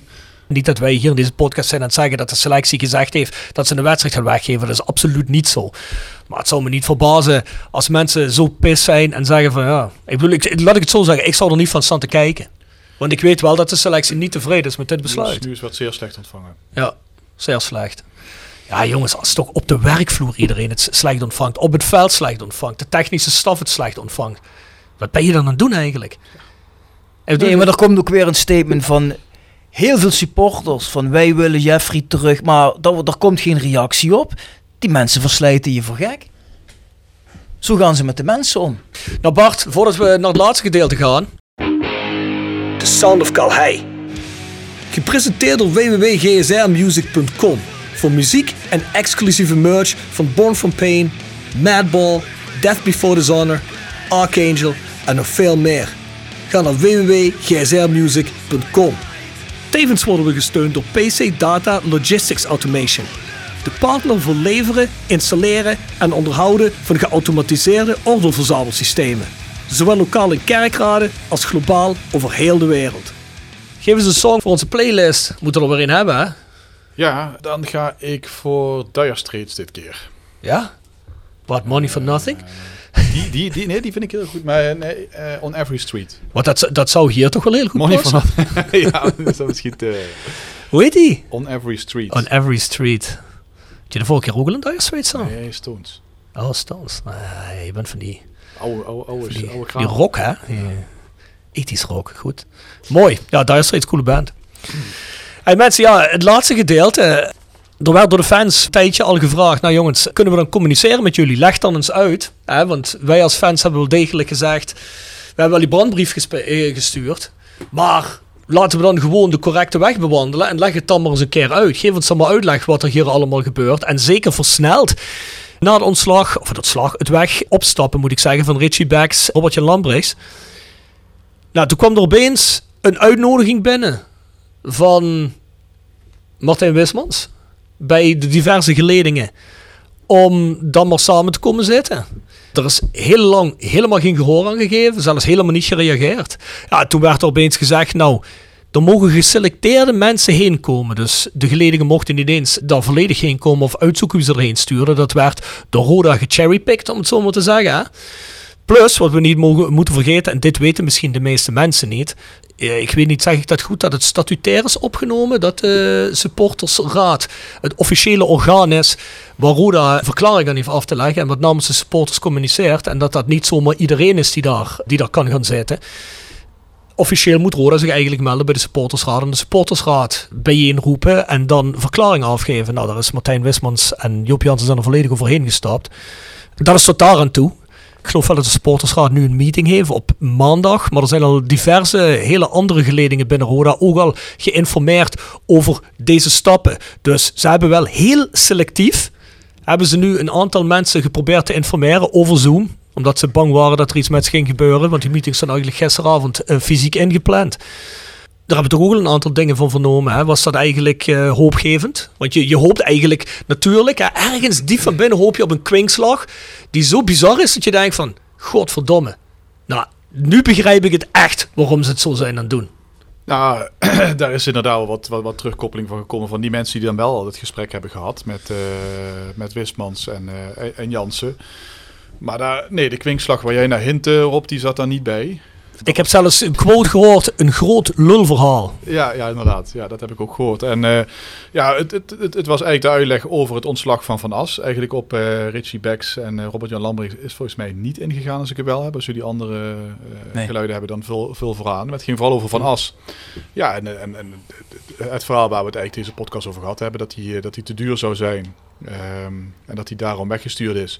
niet dat wij hier in deze podcast zijn aan het zeggen dat de selectie gezegd heeft dat ze een wedstrijd gaan weggeven. Dat is absoluut niet zo. Maar het zou me niet verbazen als mensen zo pis zijn en zeggen van ja, ik bedoel, ik, laat ik het zo zeggen, ik zou er niet van staan te kijken. Want ik weet wel dat de selectie niet tevreden is met dit besluit. Nu is wat zeer slecht ontvangen. Ja, zeer slecht. Ja, jongens, als toch op de werkvloer iedereen het slecht ontvangt, op het veld slecht ontvangt, de technische staf het slecht ontvangt, wat ben je dan aan het doen eigenlijk? Nee, maar er komt ook weer een statement van heel veel supporters van wij willen Jeffrey terug. Maar daar, daar komt geen reactie op. Die mensen verslijten je voor gek. Zo gaan ze met de mensen om. Nou Bart, voordat we naar het laatste gedeelte gaan. The Sound of Calhei. Gepresenteerd door www.gsrmusic.com. Voor muziek en exclusieve merch van Born From Pain, Madball, Death Before Dishonor, Archangel en nog veel meer. Ga naar www.gsrmusic.com. Tevens worden we gesteund door PC Data Logistics Automation. De partner voor leveren, installeren en onderhouden van geautomatiseerde ordeelverzamelsystemen. Zowel lokaal in kerkraden als globaal over heel de wereld. Geef eens een song voor onze playlist. Moeten we er weer in hebben, hè? Ja, dan ga ik voor Dire Straits dit keer. Ja? What, Money for Nothing? Die, die, die, nee, die vind ik heel goed. Maar eh, nee, eh, On Every Street. Want dat, dat zou hier toch wel heel goed Money passen. ja, dat is dan misschien te... Hoe heet die? On Every Street. On Every Street. Had je de vorige keer ook al een Dire Straits song? Nee, Stones. Oh, Stones. Ah, je bent van die... Oude, oude, oude, die, oude rock, hè? Die, ethisch rock, goed. Mooi. Ja, Dire Straits, coole band. Hey mensen, ja, het laatste gedeelte. Er werd door de fans een tijdje al gevraagd, nou jongens, kunnen we dan communiceren met jullie? Leg dan eens uit. Hè? Want wij als fans hebben wel degelijk gezegd, we hebben wel die brandbrief eh, gestuurd. Maar laten we dan gewoon de correcte weg bewandelen en leg het dan maar eens een keer uit. Geef ons dan maar uitleg wat er hier allemaal gebeurt. En zeker versneld. Na de ontslag, of het ontslag, het weg opstappen moet ik zeggen, van Richie Becks, Robertje Lambrechts. Nou, toen kwam er opeens een uitnodiging binnen van Martijn Wismans bij de diverse geledingen om dan maar samen te komen zitten. Er is heel lang helemaal geen gehoor aan gegeven, zelfs helemaal niet gereageerd. Ja, toen werd er opeens gezegd, nou, er mogen geselecteerde mensen heen komen. Dus de geledingen mochten niet eens daar volledig heen komen of uitzoeken wie ze erheen sturen. Dat werd door Roda gecherrypicked, om het zo maar te zeggen. Plus, wat we niet mogen, moeten vergeten, en dit weten misschien de meeste mensen niet. eh, Ik weet niet, zeg ik dat goed, dat het statutair is opgenomen. Dat de supportersraad het officiële orgaan is waar Roda verklaringen heeft af te leggen. En wat namens de supporters communiceert. En dat dat niet zomaar iedereen is die daar, die daar kan gaan zitten. Officieel moet Roda zich eigenlijk melden bij de supportersraad. En de supportersraad bijeenroepen en dan verklaringen afgeven. Nou, daar is Martijn Wismans en Joop Jansen zijn er volledig overheen gestapt. Dat is tot daar aan toe. Ik geloof wel dat de supportersraad nu een meeting heeft op maandag. Maar er zijn al diverse hele andere geledingen binnen Roda ook al geïnformeerd over deze stappen. Dus ze hebben wel heel selectief, hebben ze nu een aantal mensen geprobeerd te informeren over Zoom. Omdat ze bang waren dat er iets met ging gebeuren. Want die meetings zijn eigenlijk gisteravond eh, fysiek ingepland. Daar hebben we toch ook een aantal dingen van vernomen. Hè? Was dat eigenlijk eh, hoopgevend? Want je, je hoopt eigenlijk natuurlijk, hè, ergens diep van binnen hoop je op een kwinkslag die zo bizar is dat je denkt van, godverdomme. Nou, nu begrijp ik het echt waarom ze het zo zijn aan het doen. Nou, daar is inderdaad wat, wat, wat terugkoppeling van gekomen van die mensen die dan wel al het gesprek hebben gehad met, eh, met Wismans en, eh, en Jansen. Maar daar, nee, de kwinkslag waar jij naar hint, eh, Rob, die zat daar niet bij. Ik heb zelfs een quote gehoord, een groot lulverhaal. Ja, ja, inderdaad. Ja, dat heb ik ook gehoord. En eh, ja, het, het, het, het was eigenlijk de uitleg over het ontslag van Van As. Eigenlijk op eh, Richie Becks en eh, Robert-Jan Lambrecht is volgens mij niet ingegaan als ik het wel heb. Als jullie andere Nee. geluiden hebben, dan vul, vul vooraan. Maar het ging vooral over Van As. Ja, en, en, en het verhaal waar we het eigenlijk deze podcast over gehad hebben, dat hij, dat te duur zou zijn. Ehm, en dat hij daarom weggestuurd is.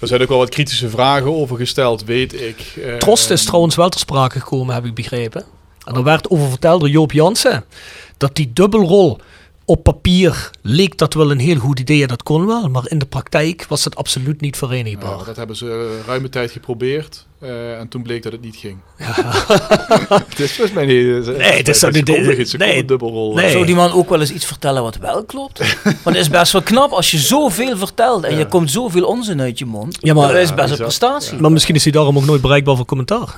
Er zijn ook wel wat kritische vragen over gesteld, weet ik. Ehm, Trost is trouwens wel ter sprake gekomen, heb ik begrepen. En er werd over verteld door Joop Jansen dat die dubbelrol op papier leek dat wel een heel goed idee en dat kon wel, maar in de praktijk was het absoluut niet verenigbaar. Nou, dat hebben ze eh, ruime tijd geprobeerd. eh, en toen bleek dat het niet ging. het is volgens mij niet. Nee, het is geen seconde nee, dubbelrol. nee. Zou die man ook wel eens iets vertellen wat wel klopt? Want het is best wel knap als je zoveel vertelt en je komt zoveel onzin uit je mond. Ja, maar- dat is best Ja, een prestatie. Maar misschien is hij daarom ook nooit bereikbaar voor commentaar.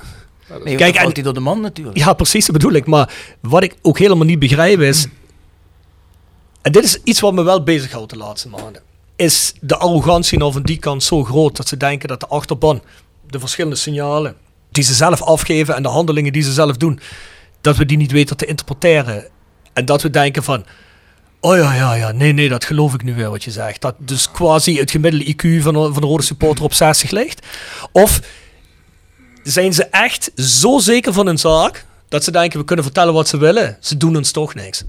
Nee, Kijk, en- valt hij door de man natuurlijk. Ja, precies, dat bedoel ik. Maar wat ik ook helemaal niet begrijp is. En dit is iets wat me wel bezighoudt de laatste maanden. Is de arrogantie nou van die kant zo groot dat ze denken dat de achterban, de verschillende signalen die ze zelf afgeven en de handelingen die ze zelf doen, dat we die niet weten te interpreteren. En dat we denken van. Oh ja, ja, ja, nee, nee, dat geloof ik nu weer wat je zegt. Dat dus quasi het gemiddelde IQ van, van de rode supporter op 60 ligt. Of zijn ze echt zo zeker van hun zaak dat ze denken we kunnen vertellen wat ze willen. Ze doen ons toch niks.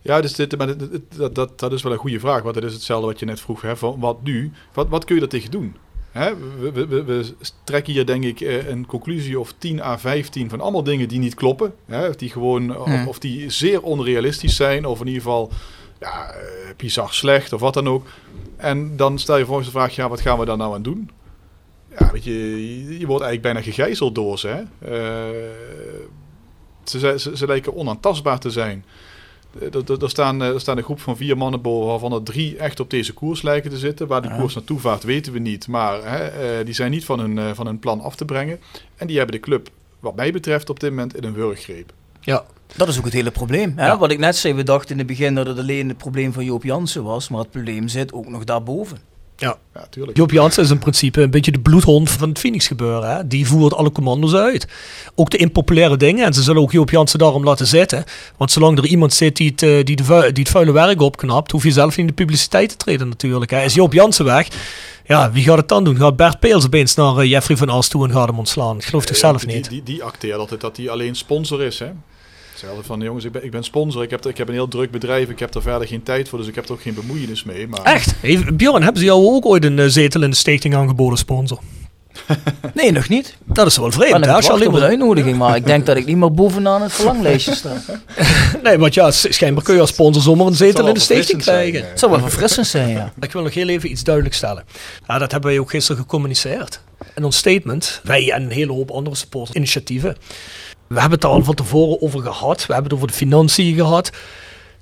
Ja, dus dit, maar dit- dit- dat, dat, dat is wel een goede vraag. Want dat is hetzelfde wat je net vroeg. Hè, van wat nu? Wat, wat kun je er tegen doen? Hè, we, we, we, trekken hier denk ik eh, een conclusie of 10 à 15 van allemaal dingen die niet kloppen. Hè, of die gewoon, of, of die zeer onrealistisch zijn. Of in ieder geval ja, eh, bizar slecht of wat dan ook. En dan stel je volgens de vraag, ja, wat gaan we daar nou aan doen? Ja, weet je, je, wordt eigenlijk bijna gegijzeld door ze. Hè? Eh, ze, ze, ze lijken onaantastbaar te zijn. Eh, Er, er staan, eh, er staan een groep van vier mannen boven, waarvan er drie echt op deze koers lijken te zitten. Waar die Ja. koers naartoe vaart, weten we niet. Maar hè, eh, die zijn niet van hun, eh, van hun plan af te brengen. En die hebben de club, wat mij betreft, op dit moment in een wurggreep. Ja. Dat is ook het hele probleem. Hè? Ja. Wat ik net zei, we dachten in het begin dat het alleen het probleem van Joop Jansen was. Maar het probleem zit ook nog daarboven. Ja, tuurlijk. Joop Jansen is in principe een beetje de bloedhond van het Phoenix gebeuren. Hè? Die voert alle commando's uit. Ook de impopulaire dingen. En ze zullen ook Joop Jansen daarom laten zitten. Want zolang er iemand zit die het, eh, die de die het vuile werk opknapt, hoef je zelf niet in de publiciteit te treden natuurlijk. Hè? Is Joop Jansen weg? Ja, wie gaat het dan doen? Gaat Bert Peels opeens naar eh, Jeffrey van As toe en gaat hem ontslaan? Ik geloof toch Eh, zelf die, niet? Die, die acteert altijd dat hij alleen sponsor is. Hè? Hetzelfde van, jongens, ik ben, ik ben sponsor. Ik heb, ik heb een heel druk bedrijf. Ik heb er verder geen tijd voor. Dus ik heb er ook geen bemoeienis mee. Maar, Echt? Hey, Bjorn, hebben ze jou ook ooit een eh, zetel in de stichting aangeboden sponsor? Nee, nog niet. Dat is wel vreemd. als je alleen een maar- uitnodiging, maar ik denk dat ik niet meer bovenaan het verlanglijstje sta. Nee, want ja, schijnbaar kun je als sponsor zomaar een zetel in de stichting krijgen. Het zou wel verfrissend zijn, ja. Ik wil nog heel even iets duidelijk stellen. Ja, dat hebben wij ook gisteren gecommuniceerd. In ons statement, wij en een hele hoop andere supporterinitiatieven. We hebben het er al van tevoren over gehad. We hebben het over de financiën gehad.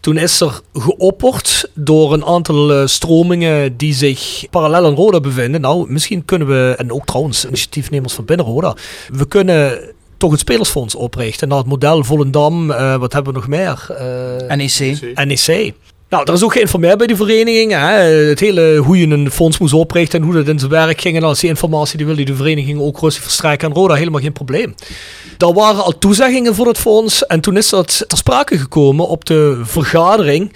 Toen is er geopperd door een aantal eh, stromingen die zich parallel aan Roda bevinden. Nou, misschien kunnen we, en ook trouwens initiatiefnemers van binnen Roda, we kunnen toch een spelersfonds oprichten naar het model Volendam. eh, wat hebben we nog meer? Eh, NEC. NEC. Nou, er is ook geïnformeerd bij die vereniging. Hè? Het hele hoe je een fonds moest oprichten en hoe dat in zijn werk ging. En als die informatie die wilde die vereniging ook rustig verstrijken aan Roda, helemaal geen probleem. Er waren al toezeggingen voor het fonds. En toen is dat ter sprake gekomen op de vergadering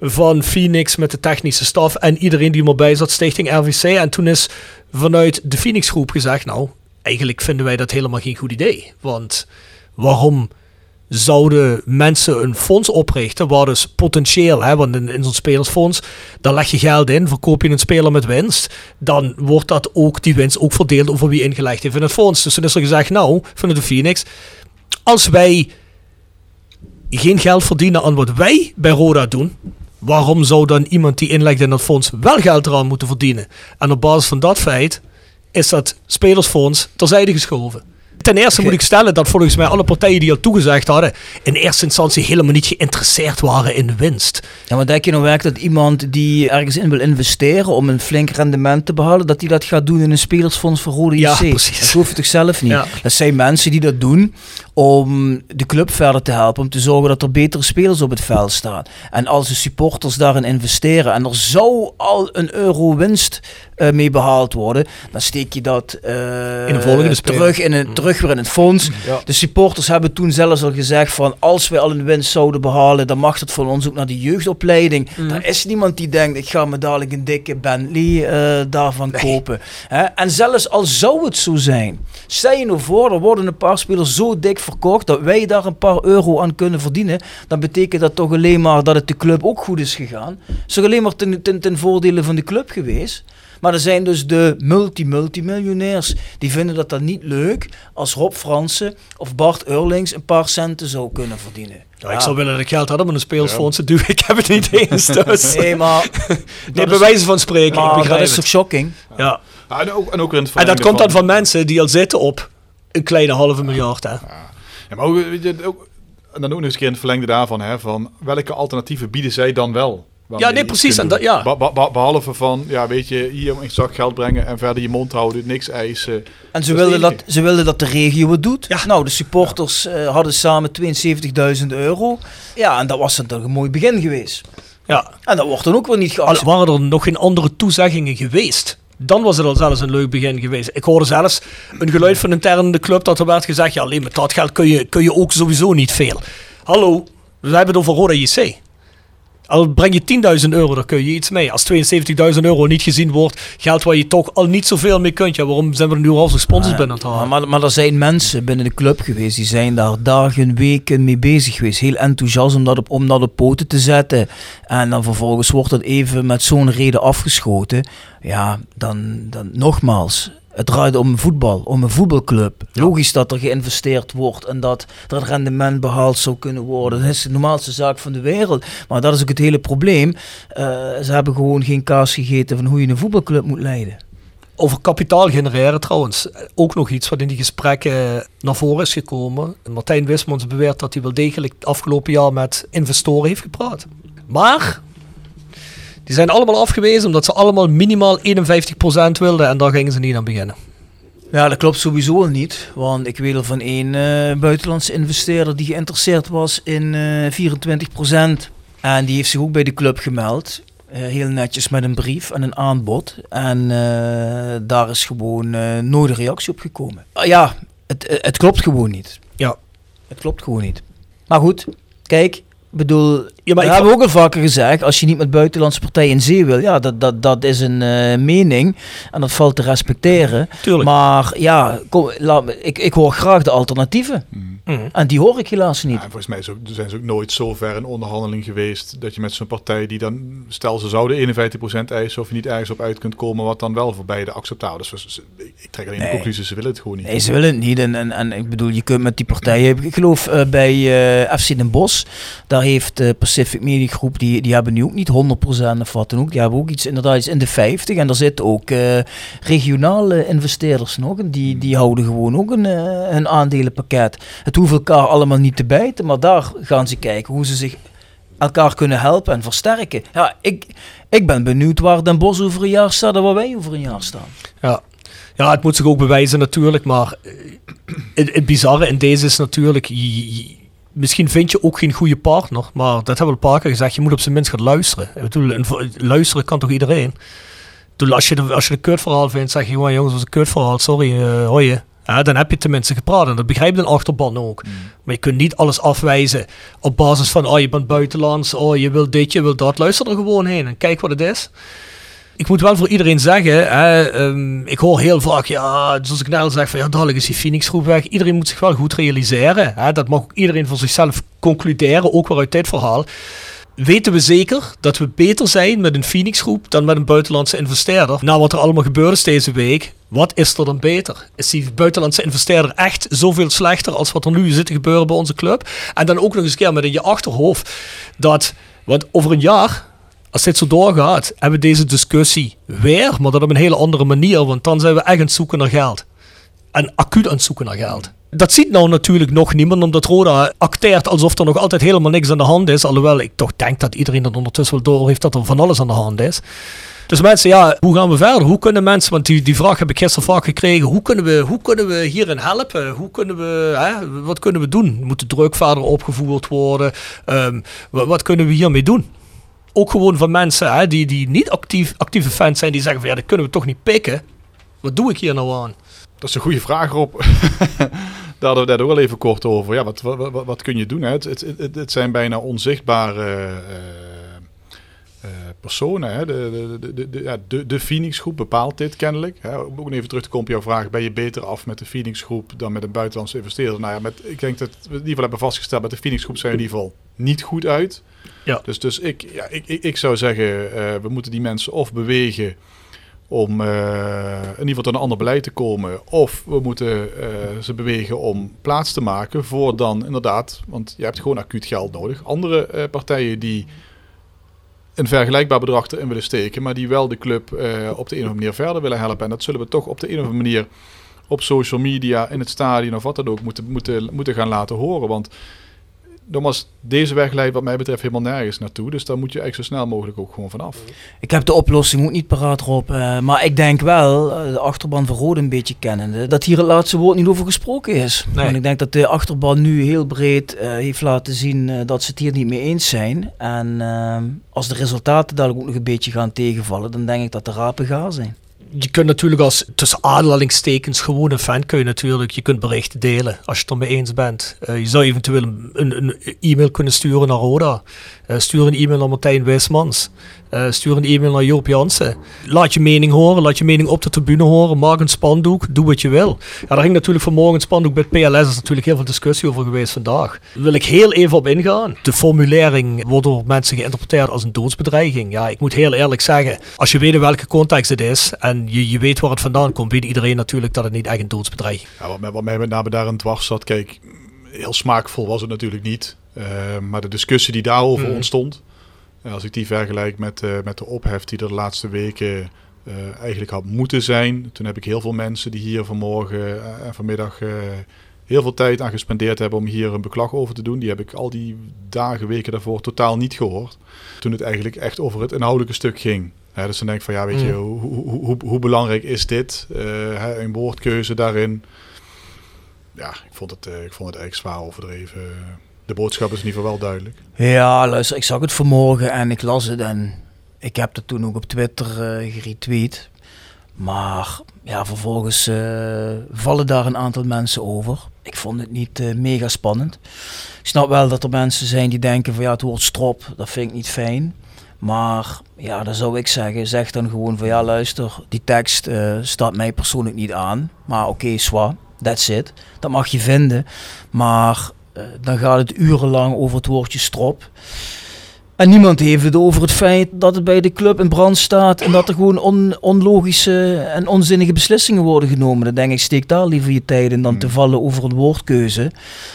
van Phoenix met de technische staf en iedereen die maar zat, Stichting RVC. En toen is vanuit de Phoenix groep gezegd, nou, eigenlijk vinden wij dat helemaal geen goed idee. Want waarom zouden mensen een fonds oprichten waar dus potentieel, hè, want in, in zo'n spelersfonds, daar leg je geld in, verkoop je een speler met winst, dan wordt dat ook, die winst ook verdeeld over wie ingelegd heeft in het fonds. Dus toen is er gezegd, nou, vanuit de Phoenix, als wij geen geld verdienen aan wat wij bij Roda doen, waarom zou dan iemand die inlegt in dat fonds wel geld eraan moeten verdienen? En op basis van dat feit is dat spelersfonds terzijde geschoven. Ten eerste moet ik stellen dat volgens mij alle partijen die al toegezegd hadden, in eerste instantie helemaal niet geïnteresseerd waren in winst. Ja, maar denk je nou werkelijk dat iemand die ergens in wil investeren om een flink rendement te behalen, dat hij dat gaat doen in een spelersfonds voor Rode Ja, JC? precies. Dat hoef je toch zelf niet? Ja. Dat zijn mensen die dat doen om de club verder te helpen, om te zorgen dat er betere spelers op het veld staan. En als de supporters daarin investeren en er zou al een euro winst eh, mee behaald worden, dan steek je dat eh, In de volgende speler. terug, in het, terug weer in het fonds. Ja. De supporters hebben toen zelfs al gezegd van als wij al een winst zouden behalen, dan mag dat van ons ook naar de jeugdopleiding. Er is niemand die denkt, ik ga me dadelijk een dikke Bentley eh, daarvan kopen. Hè? En zelfs al zou het zo zijn, stel je nou voor, er worden een paar spelers zo dik verkocht dat wij daar een paar euro aan kunnen verdienen, dan betekent dat toch alleen maar dat het de club ook goed is gegaan. is toch alleen maar ten, ten, ten voordele van de club geweest. Maar er zijn dus de multi-multimiljonairs die vinden dat dat niet leuk als Rob Fransen of Bart Eurlings een paar centen zou kunnen verdienen. Ja, ik zou willen dat ik geld had om een speelsfonds te doen. Ik heb het niet eens. Dus. Nee, maar, Nee, bij wijze van spreken. maar ik dat begrijp is het. toch shocking? Ja. Ja, en, ook, en ook in het En dat komt dan van mensen die al zitten op een kleine halve miljard. Hè? Ja, maar ook, weet je, ook, en dan ook nog eens een keer in het verlengde daarvan, hè, van welke alternatieven bieden zij dan wel? Ja, nee, precies, en dat- ja. Be- be- be- behalve van, ja, weet je, hier een zak geld brengen en verder je mond houden, niks eisen. En ze wilden, dat, ze wilden dat de regio het doet. Ja. Nou, de supporters eh, hadden samen 72.000 euro. Ja, en dat was dan toch een mooi begin geweest. Ja. En dat wordt dan ook weer niet geaccepteerd. waren er nog geen andere toezeggingen geweest. Dan was het al zelfs een leuk begin geweest. Ik hoorde zelfs een geluid van in de club dat er werd gezegd: ja, alleen met dat geld kun je, kun je ook sowieso niet veel. Hallo, we hebben het over Roda JC. Al breng je 10.000 euro, daar kun je iets mee. Als 72.000 euro niet gezien wordt, geld waar je toch al niet zoveel mee kunt. Ja, waarom zijn we er nu al sponsors binnen aan het Maar, halen? maar, maar er zijn mensen binnen de club geweest, die zijn daar dagen, weken mee bezig geweest. Heel enthousiast om dat op, om dat op poten te zetten. En dan vervolgens wordt dat even met zo'n reden afgeschoten. Ja, dan, dan nogmaals. Het draait om voetbal, om een voetbalclub. Logisch dat er geïnvesteerd wordt en dat er een rendement behaald zou kunnen worden. Dat is de normaalste zaak van de wereld. Maar dat is ook het hele probleem. Eh, ze hebben gewoon geen kaas gegeten van hoe je een voetbalclub moet leiden. Over kapitaal genereren trouwens. Ook nog iets wat in die gesprekken naar voren is gekomen. Martijn Wismans beweert dat hij wel degelijk het afgelopen jaar met investoren heeft gepraat. Maar die zijn allemaal afgewezen omdat ze allemaal minimaal 51% wilden en daar gingen ze niet aan beginnen. Ja, dat klopt sowieso niet. Want ik weet al van één eh, buitenlandse investeerder die geïnteresseerd was in eh 24%. En die heeft zich ook bij de club gemeld. Eh, heel netjes met een brief en een aanbod. En eh, daar is gewoon eh, nooit een reactie op gekomen. Ah, ja, het, eh, het klopt gewoon niet. Ja. Het klopt gewoon niet. Maar goed, kijk, bedoel, Ja, maar ik hebben ook al vaker gezegd, als je niet met buitenlandse partijen in zee wil, ja, dat, dat, dat is een eh, mening en dat valt te respecteren. Tuurlijk. Maar ja, kom, laat me, ik, ik hoor graag de alternatieven. Mhm. En die hoor ik helaas niet. Ja, en volgens mij ook, zijn ze ook nooit zo ver in onderhandeling geweest dat je met zo'n partij die dan, stel ze zouden 51% eisen of je niet ergens op uit kunt komen wat dan wel voor beide acceptabel is. Dus ik trek alleen de Nee. conclusie, ze willen het gewoon niet. Nee, ze willen het niet. En, en, en ik bedoel, je kunt met die partijen... Ik geloof eh, bij eh, FC Den Bosch, daar heeft de Pacific Media Groep, die, die hebben nu ook niet 100% of wat dan ook. Die hebben ook iets, inderdaad iets in de 50. En daar zitten ook eh, regionale investeerders nog. En die, die houden gewoon ook een, een aandelenpakket. Het hoeft elkaar allemaal niet te bijten, maar daar gaan ze kijken hoe ze zich elkaar kunnen helpen en versterken. Ja, ik, ik ben benieuwd waar Den Bosch over een jaar staat en waar wij over een jaar staan. Ja. ja, het moet zich ook bewijzen natuurlijk, maar eh, het, het bizarre in deze is natuurlijk, misschien vind je ook geen goede partner, maar dat hebben we een paar keer gezegd, je moet op zijn minst gaan luisteren. Ik bedoel, luisteren kan toch iedereen? Bedoel, als je, de, als je een kutverhaal vindt, zeg je gewoon, jongens, dat is een kutverhaal, sorry, eh hoi. Ja, dan heb je tenminste gepraat en dat begrijpt een achterban ook. Maar je kunt niet alles afwijzen op basis van, oh je bent buitenlands, oh je wil dit, je wil dat. Luister er gewoon heen en kijk wat het is. Ik moet wel voor iedereen zeggen, hè, ehm, ik hoor heel vaak, ja, zoals ik net al zeg, van ja, dadelijk is die Phoenix groep weg. Iedereen moet zich wel goed realiseren. Hè, dat mag ook iedereen voor zichzelf concluderen, ook weer uit dit verhaal. Weten we zeker dat we beter zijn met een Phoenix groep dan met een buitenlandse investeerder? Na wat er allemaal gebeurd is deze week, wat is er dan beter? Is die buitenlandse investeerder echt zoveel slechter als wat er nu zit te gebeuren bij onze club? En dan ook nog eens een keer met in je achterhoofd dat, want over een jaar, als dit zo doorgaat, hebben we deze discussie weer, maar dat op een hele andere manier, want dan zijn we echt aan het zoeken naar geld. En acuut aan het zoeken naar geld. Dat ziet nou natuurlijk nog niemand, omdat Roda acteert alsof er nog altijd helemaal niks aan de hand is. Alhoewel ik toch denk dat iedereen er ondertussen wel door heeft dat er van alles aan de hand is. Dus mensen, ja, hoe gaan we verder? Hoe kunnen mensen, want die, die vraag heb ik gisteren vaak gekregen, hoe kunnen we, hoe kunnen we hierin helpen? Hoe kunnen we, hè, wat kunnen we doen? Moet de druk verder opgevoerd worden? Ehm, wat, kunnen we hiermee doen? Ook gewoon van mensen die, die niet actief, actieve fans zijn, die zeggen van ja, dat kunnen we toch niet pikken. Wat doe ik hier nou aan? Dat is een goede vraag, Rob. Daar hadden we net ook al even kort over. Ja, wat, wat, wat, wat kun je doen? Hè? Het, het, het, het zijn bijna onzichtbare eh, eh, personen. Hè? De, de, de, de, ja, de, de Phoenix groep bepaalt dit kennelijk. Hè? Ook even terug te komen op jouw vraag. Ben je beter af met de Phoenix groep dan met een buitenlandse investeerder? Nou ja, met, ik denk dat we in ieder geval hebben vastgesteld... met de Phoenix groep zijn we in ieder geval niet goed uit. Ja. Dus, dus ik, ja, ik, ik, ik zou zeggen, uh, we moeten die mensen of bewegen om uh, in ieder geval tot een ander beleid te komen. Of we moeten uh, ze bewegen om plaats te maken voor dan inderdaad, want je hebt gewoon acuut geld nodig. Andere uh, partijen die een vergelijkbaar bedrag erin willen steken, maar die wel de club op de een of andere manier verder willen helpen. En dat zullen we toch op de een of andere manier op social media, in het stadion of wat dan ook moeten, moeten, moeten gaan laten horen. Want nogmaals, deze weg leidt wat mij betreft helemaal nergens naartoe. Dus daar moet je eigenlijk zo snel mogelijk ook gewoon vanaf. Ik heb de oplossing ook niet paraat, Rob. Uh, maar ik denk wel, uh, de achterban van Rode een beetje kennende, dat hier het laatste woord niet over gesproken is. Nee. En ik denk dat de achterban nu heel breed uh, heeft laten zien dat ze het hier niet mee eens zijn. En als de resultaten dadelijk ook nog een beetje gaan tegenvallen, dan denk ik dat de rapen gaar zijn je kunt natuurlijk als tussen gewoon een fan kun je natuurlijk, je kunt berichten delen als je het ermee eens bent. Uh, je zou eventueel een, een, e-mail kunnen sturen naar Roda. Uh, stuur een e-mail naar Martijn Wijsmans. Uh, stuur een e-mail naar Joop Jansen. Laat je mening horen, laat je mening op de tribune horen. Maak een spandoek, doe wat je wil. Ja, daar ging natuurlijk vanmorgen een spandoek bij PLS. Er is natuurlijk heel veel discussie over geweest vandaag. Daar wil ik heel even op ingaan. De formulering wordt door mensen geïnterpreteerd als een doodsbedreiging. Ja, ik moet heel eerlijk zeggen, als je weet in welke context het is en je, je weet waar het vandaan komt, weet iedereen natuurlijk dat het niet echt een doodsbedreiging is. Ja, wat, mij, wat mij met name daar een dwars zat, kijk, heel smaakvol was het natuurlijk niet. Uh, maar de discussie die daarover mm. ontstond, als ik die vergelijk met, uh, met de ophef die er de laatste weken uh, eigenlijk had moeten zijn. Toen heb ik heel veel mensen die hier vanmorgen en vanmiddag heel veel tijd aan gespendeerd hebben om hier een beklag over te doen. Die heb ik al die dagen, weken daarvoor totaal niet gehoord. Toen het eigenlijk echt over het inhoudelijke stuk ging. Dus dan denk ik van ja, weet je, mm. hoe, hoe, hoe, hoe, belangrijk is dit? Uh, een woordkeuze daarin. Ja, ik vond het, uh, ik vond het eigenlijk zwaar overdreven. De boodschap is in ieder geval wel duidelijk. Ja, luister, ik zag het vanmorgen en ik las het en ik heb het toen ook op Twitter uh, geretweet. Maar ja, vervolgens uh, vallen daar een aantal mensen over. Ik vond het niet uh, mega spannend. Ik snap wel dat er mensen zijn die denken van ja, het woord strop, dat vind ik niet fijn. Maar ja, dan zou ik zeggen, zeg dan gewoon van ja, luister, die tekst staat mij persoonlijk niet aan. Maar oké, okay, that's it. Dat mag je vinden. Maar dan gaat het urenlang over het woordje strop. En niemand heeft het over het feit dat het bij de club in brand staat en dat er gewoon on, onlogische en onzinnige beslissingen worden genomen. Dan denk ik, steek daar liever je tijd in dan te vallen over een woordkeuze.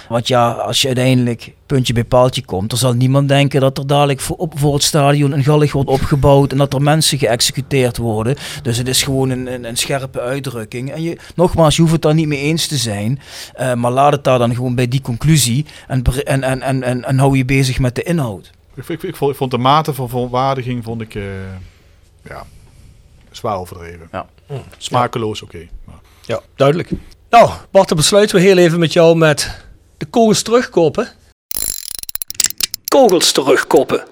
Want ja, als je uiteindelijk puntje bij paaltje komt, dan zal niemand denken dat er dadelijk voor, op, voor het stadion een gallig wordt opgebouwd en dat er mensen geëxecuteerd worden. Dus het is gewoon een, een, een scherpe uitdrukking. En je, nogmaals, je hoeft het daar niet mee eens te zijn, uh, maar laat het daar dan gewoon bij die conclusie en, en, en, en, en, en hou je bezig met de inhoud. Ik, ik, ik, vond, ik, vond, de mate van verontwaardiging vond ik, uh, ja, zwaar overdreven. Ja. Smakeloos, oké. Okay. Ja, duidelijk. Nou, Bart, dan besluiten we heel even met jou met de kogels terugkopen. Kogels terugkoppen.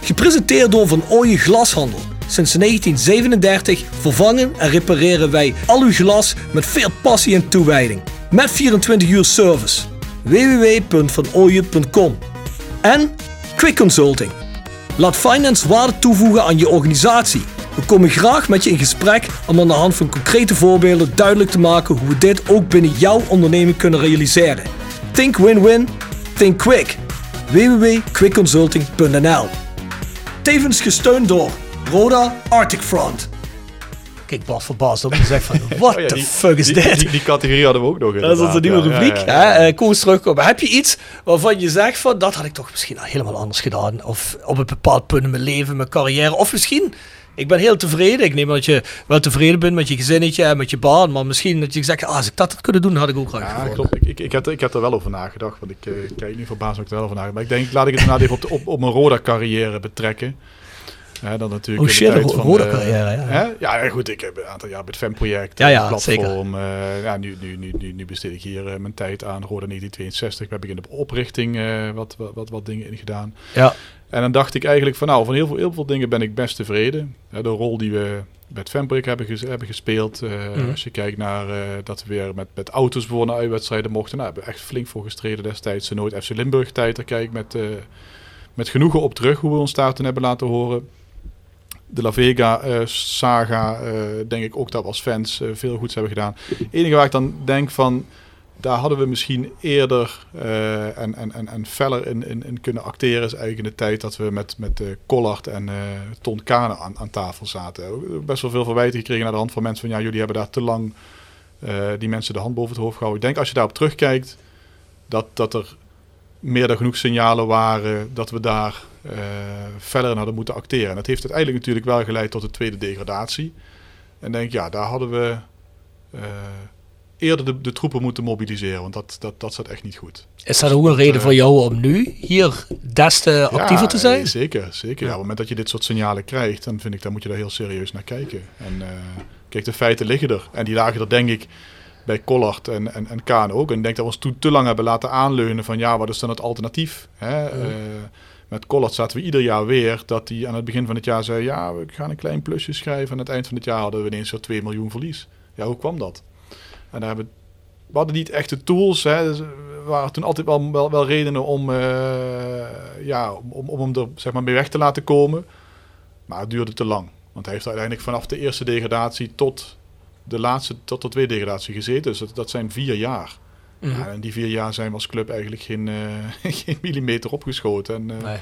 Gepresenteerd door Van Ooyen Glashandel. Sinds 1937 vervangen en repareren wij al uw glas met veel passie en toewijding. Met 24 uur service. www.vanooyen.com En Quick Consulting. Laat finance waarde toevoegen aan je organisatie. We komen graag met je in gesprek om aan de hand van concrete voorbeelden duidelijk te maken hoe we dit ook binnen jouw onderneming kunnen realiseren. Think win-win, think quick. www.quickconsulting.nl Tevens gesteund door Roda Arctic Front. Kijk, Bas verbaasd op en zegt van, what oh ja, the die, fuck is die, dit? Die, die, categorie hadden we ook nog. Dat is onze nieuwe ja, rubriek. Ja, ja, uh, Koos terugkomen. Heb je iets waarvan je zegt van, dat had ik toch misschien al helemaal anders gedaan? Of op een bepaald punt in mijn leven, mijn carrière. Of misschien, ik ben heel tevreden. Ik neem dat je wel tevreden bent met je gezinnetje en met je baan. Maar misschien dat je zegt, ah, als ik dat had kunnen doen, had ik ook graag Ja, klopt. Ik, ik, ik, heb, ik heb er wel over nagedacht. Want ik uh, kijk nu verbaasd ook er wel over nagedacht. Maar ik denk, laat ik het inderdaad even op, de, op, op mijn Roda carrière betrekken. Hè, dan natuurlijk Oh shit, de van, rode carrière, ja. Hè? Ja, goed, ik heb een aantal jaar bij het FEM-project, Ja, eh, ja, platform. eh, ja, nu, nu, nu, nu, nu besteed ik hier eh, mijn tijd aan Roda 1962. Daar heb ik in de oprichting eh, wat, wat, wat, wat dingen in gedaan. Ja. En dan dacht ik eigenlijk van nou, van heel veel, heel veel dingen ben ik best tevreden. Hè, de rol die we bij het hebben, ges- hebben gespeeld. Mhm. Als je kijkt naar dat we weer met, met auto's naar uitwedstrijden mochten. Nou, hebben we echt flink voor gestreden destijds. De nooit FC Limburg tijd, daar kijk ik met, met genoegen op terug hoe we ons daar toen hebben laten horen. De La Vega eh, eh, denk ik ook dat als fans eh, veel goeds hebben gedaan. Het enige waar ik dan denk van, daar hadden we misschien eerder en, en, en, en feller in, in, kunnen acteren. Is eigenlijk in de tijd dat we met, met eh Collard en eh Ton Kane aan, aan tafel zaten. Best wel veel verwijten gekregen naar de hand van mensen van ja, jullie hebben daar te lang die mensen de hand boven het hoofd gehouden. Ik denk als je daarop terugkijkt, dat, dat er meer dan genoeg signalen waren dat we daar eh verder in hadden moeten acteren. En dat heeft uiteindelijk natuurlijk wel geleid tot de tweede degradatie. En denk ja, daar hadden we eh, eerder de, de troepen moeten mobiliseren, want dat, dat, dat zat echt niet goed. Is dat ook een reden eh, voor jou om nu hier des te actiever Ja, te zijn? Zeker, zeker. Ja. op het moment dat je dit soort signalen krijgt, dan vind ik, dan moet je daar heel serieus naar kijken. En eh, kijk, de feiten liggen er. En die lagen er denk ik bij Collard en, en, en Kaan ook. En ik denk dat we ons toen te lang hebben laten aanleunen van ja, wat is dan het alternatief? Hè? Met Collard zaten we ieder jaar weer dat hij aan het begin van het jaar zei... ja, we gaan een klein plusje schrijven. En aan het eind van het jaar hadden we ineens zo'n 2 miljoen verlies. Ja, hoe kwam dat? En daar hebben we hadden niet echt de tools. Hè. Dus er waren toen altijd wel, wel, redenen om, eh, ja, om, om hem er zeg maar, mee weg te laten komen. Maar het duurde te lang. Want hij heeft uiteindelijk vanaf de eerste degradatie tot de laatste, tot de tweede degradatie gezeten. Dus dat, dat zijn vier jaar. Mhm. Ja, en die vier jaar zijn we als club eigenlijk geen, eh, geen millimeter opgeschoten. En, uh, Nee.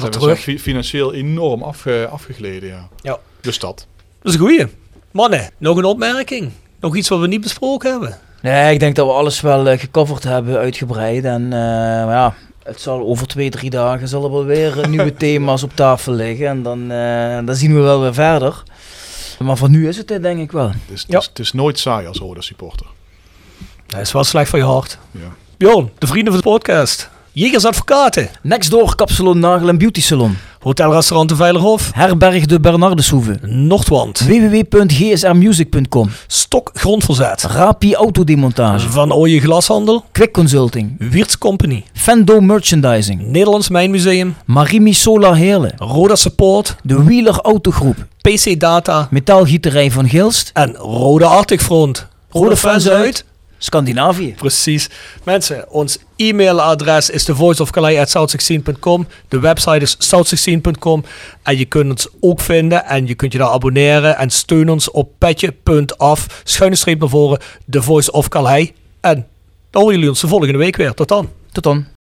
zijn terug. fi- financieel enorm afge, afgegleden. Ja. Ja. Dus dat. Dat is een goeie. Mannen, nog een opmerking? Nog iets wat we niet besproken hebben? Nee, ik denk dat we alles wel eh, gecoverd hebben, uitgebreid. En eh, ja, het zal over twee, drie dagen zullen wel weer nieuwe thema's op tafel liggen. En dan, eh, dan zien we wel weer verder. Maar voor nu is het dit denk ik wel. Het is, het Ja. is, het is nooit saai als Roda supporter. Dat is wel slecht voor je hart. Ja. Bjorn, de vrienden van de podcast. Jegers Advocaten. Next door Kapsalon Nagel en Beauty Salon. Hotelrestaurant de Veilerhof. Herberg de Bernardeshoeve. Noordwand. www.gsrmusic.com. Stok Grondverzet. Rapi Autodemontage. Van Ooije Glashandel. Quick Consulting. Wiertz Company. Fendo Merchandising. Nederlands Mijnmuseum. Marimi Solar Heerlen. Roda Support. De Wheeler Autogroep. PC Data. Metaalgieterij van Gilst. En Rode Arctic Front. Rode fans uit. Scandinavië. Precies. Mensen, ons e-mailadres is thevoiceofcalais.south16.com. De website is south16.com. En je kunt ons ook vinden en je kunt je daar abonneren. En steun ons op petje.af. Schuine streep naar voren. The Voice of Calais. En dan horen jullie ons de volgende week weer. Tot dan. Tot dan.